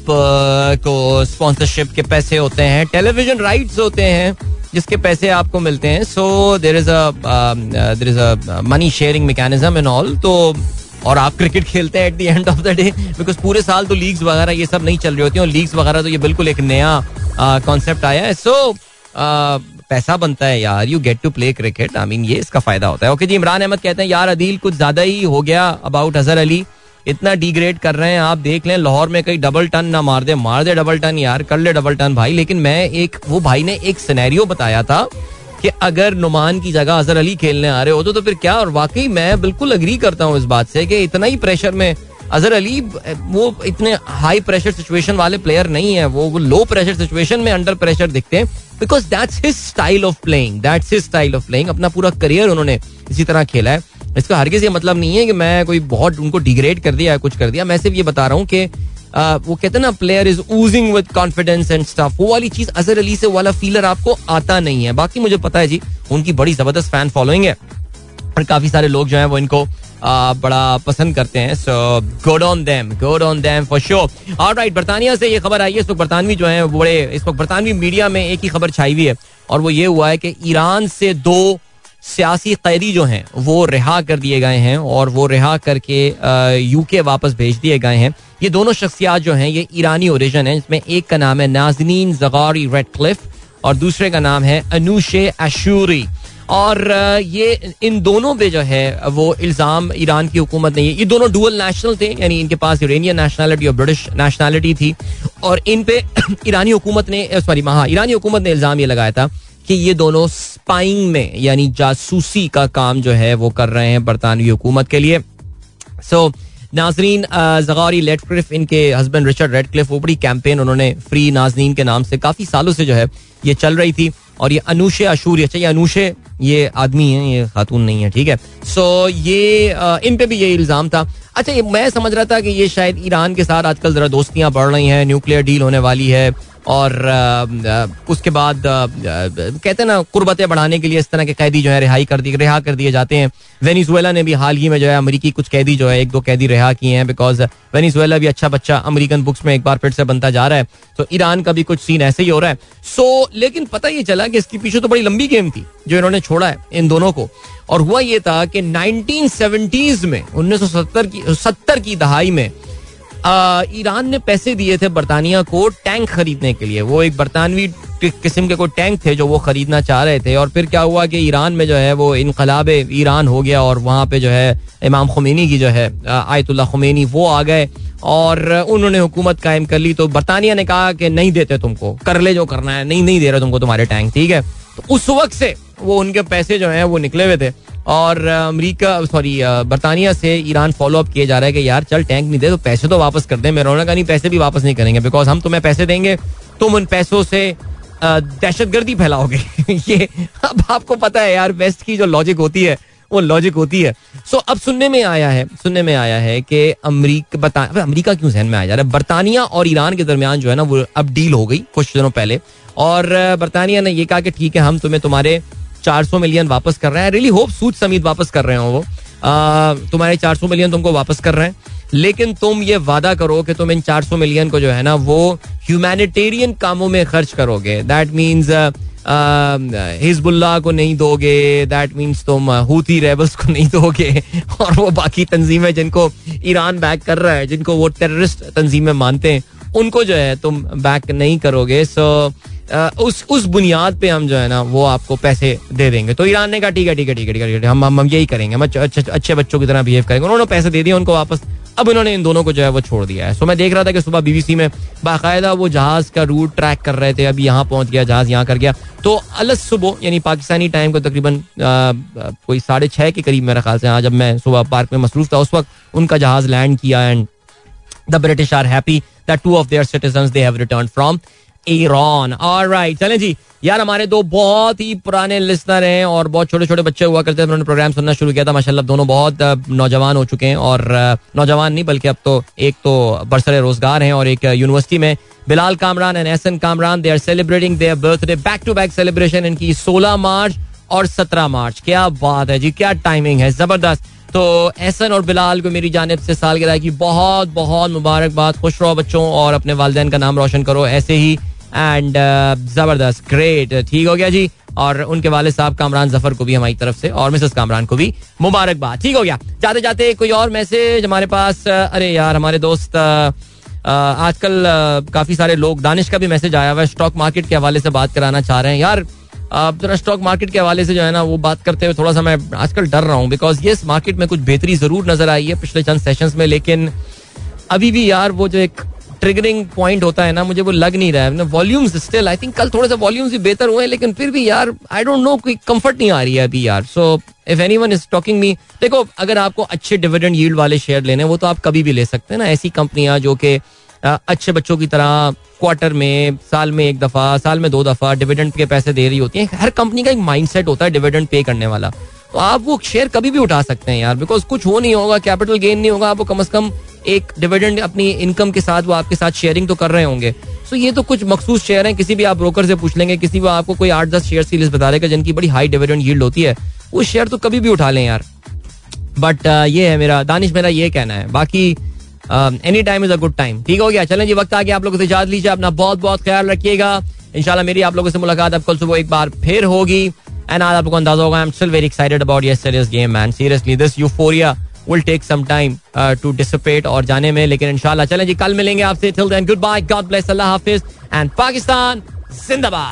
को स्पॉन्सरशिप के पैसे होते हैं टेलीविज़न राइट्स होते हैं, जिसके पैसे आपको मिलते हैं। So there is uh is a money sharing mechanism in all तो और आप क्रिकेट खेलते हैं at the end of the day because पूरे साल तो लीग्स वगैरह ये सब नहीं चल रही होती और लीग्स वगैरह तो ये बिल्कुल एक नया कॉन्सेप्ट आया है। सो पैसा बनता है यार you get to play cricket I mean ये इसका फ़ायदा होता है। ओके जी, इमरान अहमद कहते हैं, यार अदील, कुछ ज़्यादा ही हो गया अबाउट अजहर अली इतना डिग्रेड कर रहे हैं, आप देख लें, लाहौर में कहीं डबल टन ना मार दे। मार दे डबल टन यार, कर ले डबल टन भाई। लेकिन मैं एक, वो भाई ने एक सिनेरियो बताया था कि अगर नुमान की जगह अजहर अली खेलने आ रहे होते तो फिर क्या? और वाकई मैं बिल्कुल अग्री करता हूँ इस बात से कि इतना ही प्रेशर में अजहर अली, वो इतने हाई प्रेशर सिचुएशन वाले प्लेयर नहीं है, वो लो प्रेशर सिचुएशन में अंडर प्रेशर दिखते हैं because that's his style of playing that's his style of playing अपना पूरा करियर उन्होंने इसी तरह खेला है। इसका हरगिज ये मतलब नहीं है कि मैं कोई बहुत उनको डिग्रेड कर दिया, कुछ कर दिया। मैं सिर्फ़ ये बता रहा हूँ कि वो कहते हैं ना player is oozing with confidence and stuff वो वाली चीज़ अजहर अली से वाला फीलर आपको आता नहीं है। बाकी मुझे पता है जी, उनकी बड़ी ज़बरदस्त फ़ैन फॉलोइंग है, और काफ़ी सारे लोग जो हैं वो इनको बड़ा पसंद करते हैं so good on them good on them for sure alright बर्तानिया से ये खबर आई है, इस वक्त बरतानवी जो है बड़े, इस वक्त बरतानवी मीडिया में एक ही खबर छाई हुई है, और वो ये हुआ है कि ईरान से दो सियासी कैदी जो हैं, वो रिहा कर दिए गए हैं, और वो रिहा करके यूके वापस भेज दिए गए हैं। ये दोनों शख्सियात जो हैं, ये ईरानी ओरिजिन है इसमें एक का नाम है नाजनीन जगारी रेड क्लिफ और दूसरे का नाम है अनुशे अशूरी। और ये इन दोनों पे जो है वो इल्ज़ाम ईरान की हुकूमत ने ये दोनों डुअल नेशनल थे यानी इनके पास यूरेनियन नेशनैलिटी और ब्रिटिश नेशनैलिटी थी और इन पे *clears throat* ईरानी हुकूमत ने सॉरी हाँ ईरानी हुकूमत ने इल्ज़ाम ये लगाया था कि ये दोनों स्पाइंग में यानी जासूसी का काम जो है वो कर रहे हैं बरतानवी हुकूमत के लिए। सो so, नाजरीन जगारी रेडक्लिफ इनके हस्बैंड रिचर्ड रेडक्लिफ वो बड़ी कैंपेन उन्होंने फ्री नाजरीन के नाम से काफ़ी सालों से जो है ये चल रही थी। और ये अनुशे अशूर अच्छा ये अनुशे, ये आदमी है, ये खातून नहीं है, ठीक है? सो ये इन पे भी ये इल्ज़ाम था। अच्छा ये, मैं समझ रहा था कि ये शायद ईरान के साथ आजकल जरा दोस्तियाँ बढ़ रही हैं, न्यूक्लियर डील होने वाली है और उसके बाद कहते हैं ना कुर्बतें बढ़ाने के लिए इस तरह के कैदी जो है, रिहाई कर दी, रिहा कर दिए जाते हैं। वेनीजुएला ने भी हाल ही में जो है, अमरीकी कुछ कैदी जो है, एक दो कैदी रिहा किए हैं बिकॉज़ वेनीजुएला भी अच्छा बच्चा अमेरिकन बुक्स में एक बार फिर से बनता जा रहा है। तो ईरान का भी कुछ सीन ऐसे ही हो रहा है। सो लेकिन पता ये चला कि इसके पीछे तो बड़ी लंबी गेम थी, जो इन्होंने छोड़ा है इन दोनों को। और हुआ ये था कि नाइनटीन में, उन्नीस सौ सत्तर की सत्तर की दहाई में ईरान ने पैसे दिए थे बरतानिया को टैंक खरीदने के लिए। वो एक बरतानवी किस्म के कोई टैंक थे जो वो खरीदना चाह रहे थे। और फिर क्या हुआ कि ईरान में जो है वो इनकलाब ईरान हो गया और वहाँ पे जो है इमाम खुमैनी की जो है आयतुल्ला खुमैनी वो आ गए। और उन्होंने हुकूमत कायम कर ली। तो बरतानिया ने कहा कि नहीं देते तुमको। कर ले जो करना है। नहीं नहीं दे रहे तुमको तुम्हारे टैंक, ठीक है? तो उस वक्त से वो उनके पैसे जो है वो निकले हुए थे। और अमेरिका सॉरी बरतानिया से ईरान फॉलो अप किया जा रहा है कि यार चल टैंक नहीं दे तो पैसे तो वापस कर दे। मेरा का नहीं, पैसे भी वापस नहीं करेंगे। बिकॉज़ हम तुम्हें पैसे देंगे, तुम उन पैसों से दहशत गर्दी फैलाओगे। *laughs* ये अब आपको पता है यार वेस्ट की जो लॉजिक होती है, वो लॉजिक होती है। सो अब सुनने में आया है, सुनने में आया है कि अमरीका अमरीका क्यों जहन में आ जा रहा है? बरतानिया और ईरान के दरमियान जो है ना, वो अब डील हो गई कुछ दिनों पहले। और बरतानिया ने ये कहा कि ठीक है, हम तुम्हें तुम्हारे 400 मिलियन वापस कर रहे हैं। रियली होप सूद समीत वापस कर रहे हो वो। तुम्हारे 400 मिलियन तुमको वापस कर रहे हैं। लेकिन तुम ये वादा करो कि तुम इन 400 मिलियन को जो है ना, वो ह्यूमैनिटेरियन कामों में खर्च करोगे। दैट मीन्स हिजबुल्ला को नहीं दोगे दैट मीन्स तुम हूती रेबल्स को नहीं दोगे। *laughs* और वो बाकी तंजीमें जिनको ईरान बैक कर रहा है, जिनको वो टेररिस्ट तंजीमें मानते हैं, उनको जो है तुम बैक नहीं करोगे। सो उस उस बुनियाद पे हम जो है ना, वो आपको पैसे दे देंगे। तो ईरान ने कहा, ठीक है ठीक है ठीक है ठीक है हम हम यही करेंगे, हम अच्छे बच्चों की तरह बिहेव करेंगे। उन्होंने पैसे दे दिए, उनको वापस। अब उन्होंने इन दोनों को जो है, वो छोड़ दिया है। सो मैं देख रहा था कि सुबह बीबीसी में बाकायदा वो जहाज़ का रूट ट्रैक कर रहे थे, अभी यहाँ पहुँच गया, जहाज़ यहाँ कर गया। तो अलग सुबह, यानी पाकिस्तानी टाइम को तकरीबन कोई साढ़े छः के करीब मेरा ख्याल से हाँ जब मैं सुबह पार्क में मसरूफ था, उस वक्त उनका जहाज़ लैंड किया and the British are happy that two of their citizens they have return from Iran alright चलें जी। यार, हमारे दो बहुत ही पुराने लिस्नर हैं और बहुत छोटे छोटे बच्चे हुआ करते थे, उन्होंने प्रोग्राम सुनना शुरू किया था, माशाल्लाह दोनों बहुत नौजवान हो चुके हैं और नौजवान नहीं, बल्कि अब तो एक तो बरसर रोज़गार हैं और एक यूनिवर्सिटी में। Bilal Kamran and Ahsan Kamran they are celebrating their birthday back to back celebration इनकी 16 मार्च और 17 मार्च। क्या बात है जी, क्या टाइमिंग है, ज़बरदस्त। तो एहसन और बिलाल को मेरी जानब से सालगिरह की बहुत बहुत मुबारकबाद। खुश रहो बच्चों और अपने वालदेन का नाम रोशन करो, ऐसे ही एंड uh, ज़बरदस्त ग्रेट ठीक हो गया जी। और उनके वाले साहब कामरान ज़फ़र को भी हमारी तरफ़ से और मिसेस कामरान को भी मुबारकबाद ठीक हो गया। जाते जाते कोई और मैसेज हमारे पास अरे यार हमारे दोस्त आजकल काफ़ी सारे लोग दानिश का भी मैसेज आया हुआ है स्टॉक मार्केट के हवाले से बात कराना चाह रहे हैं। यार जरा स्टॉक मार्केट के हवाले से जो है ना वो बात करते हुए थोड़ा सा मैं आजकल डर रहा हूँ बिकॉज़ ये मार्केट में कुछ बेहतरी ज़रूर नज़र आई है पिछले चंद सेशंस में लेकिन अभी भी यार वो जो एक ट्रिगरिंग पॉइंट होता है ना, मुझे वो लग नहीं रहा है। वॉल्यूम्स स्टिल आई थिंक कल थोड़े से वॉल्यूम्स भी बेहतर हुए लेकिन फिर भी यार आई डोंट नो कोई कंफर्ट नहीं आ रही है अभी यार। So if anyone is talking me देखो, अगर आपको अच्छे डिविडेंड यील्ड वाले शेयर लेने वो तो आप कभी भी ले सकते हैं ना, ऐसी कंपनियाँ जो कि अच्छे बच्चों की तरह क्वार्टर में, साल में एक दफ़ा, साल में दो दफ़ा डिविडेंड के पैसे दे रही होती हैं। हर कंपनी का एक माइंडसेट होता है डिविडेंड पे करने वाला। तो आप वो शेयर कभी भी उठा सकते हैं यार बिकॉज़ कुछ हो नहीं होगा कैपिटल गेन नहीं होगा, आपको कम अज कम एक डिविडेंड अपनी इनकम के साथ वो आपके साथ शेयरिंग तो कर रहे होंगे। सो ये तो कुछ मखसूस शेयर हैं किसी भी आप ब्रोकर से पूछ लेंगे किसी भी आपको कोई आठ दस शेयर की लिस्ट बता देगा जिनकी बड़ी हाई डिविडेंड यील्ड होती है। वो शेयर तो कभी भी उठा लें यार। बट uh, ये है मेरा दानिश मेरा ये कहना है। बाकी any time is a good time ठीक हो गया चलें जी वक्त आ गया आप लोगों से इजाज़त लीजिए अपना बहुत बहुत ख्याल रखिएगा। इंशाल्लाह मेरी आप लोगों से मुलाकात अब कल सुबह एक बार फिर होगी। एंड आज आपको अंदाज़ा होगा I am still very excited about yesterday's game man seriously this euphoria will take some time to dissipate और जाने में, लेकिन इंशाल्लाह चलें जी, कल मिलेंगे आपसे। Till then goodbye God bless अल्लाह हाफिज। एंड पाकिस्तान जिंदाबाद।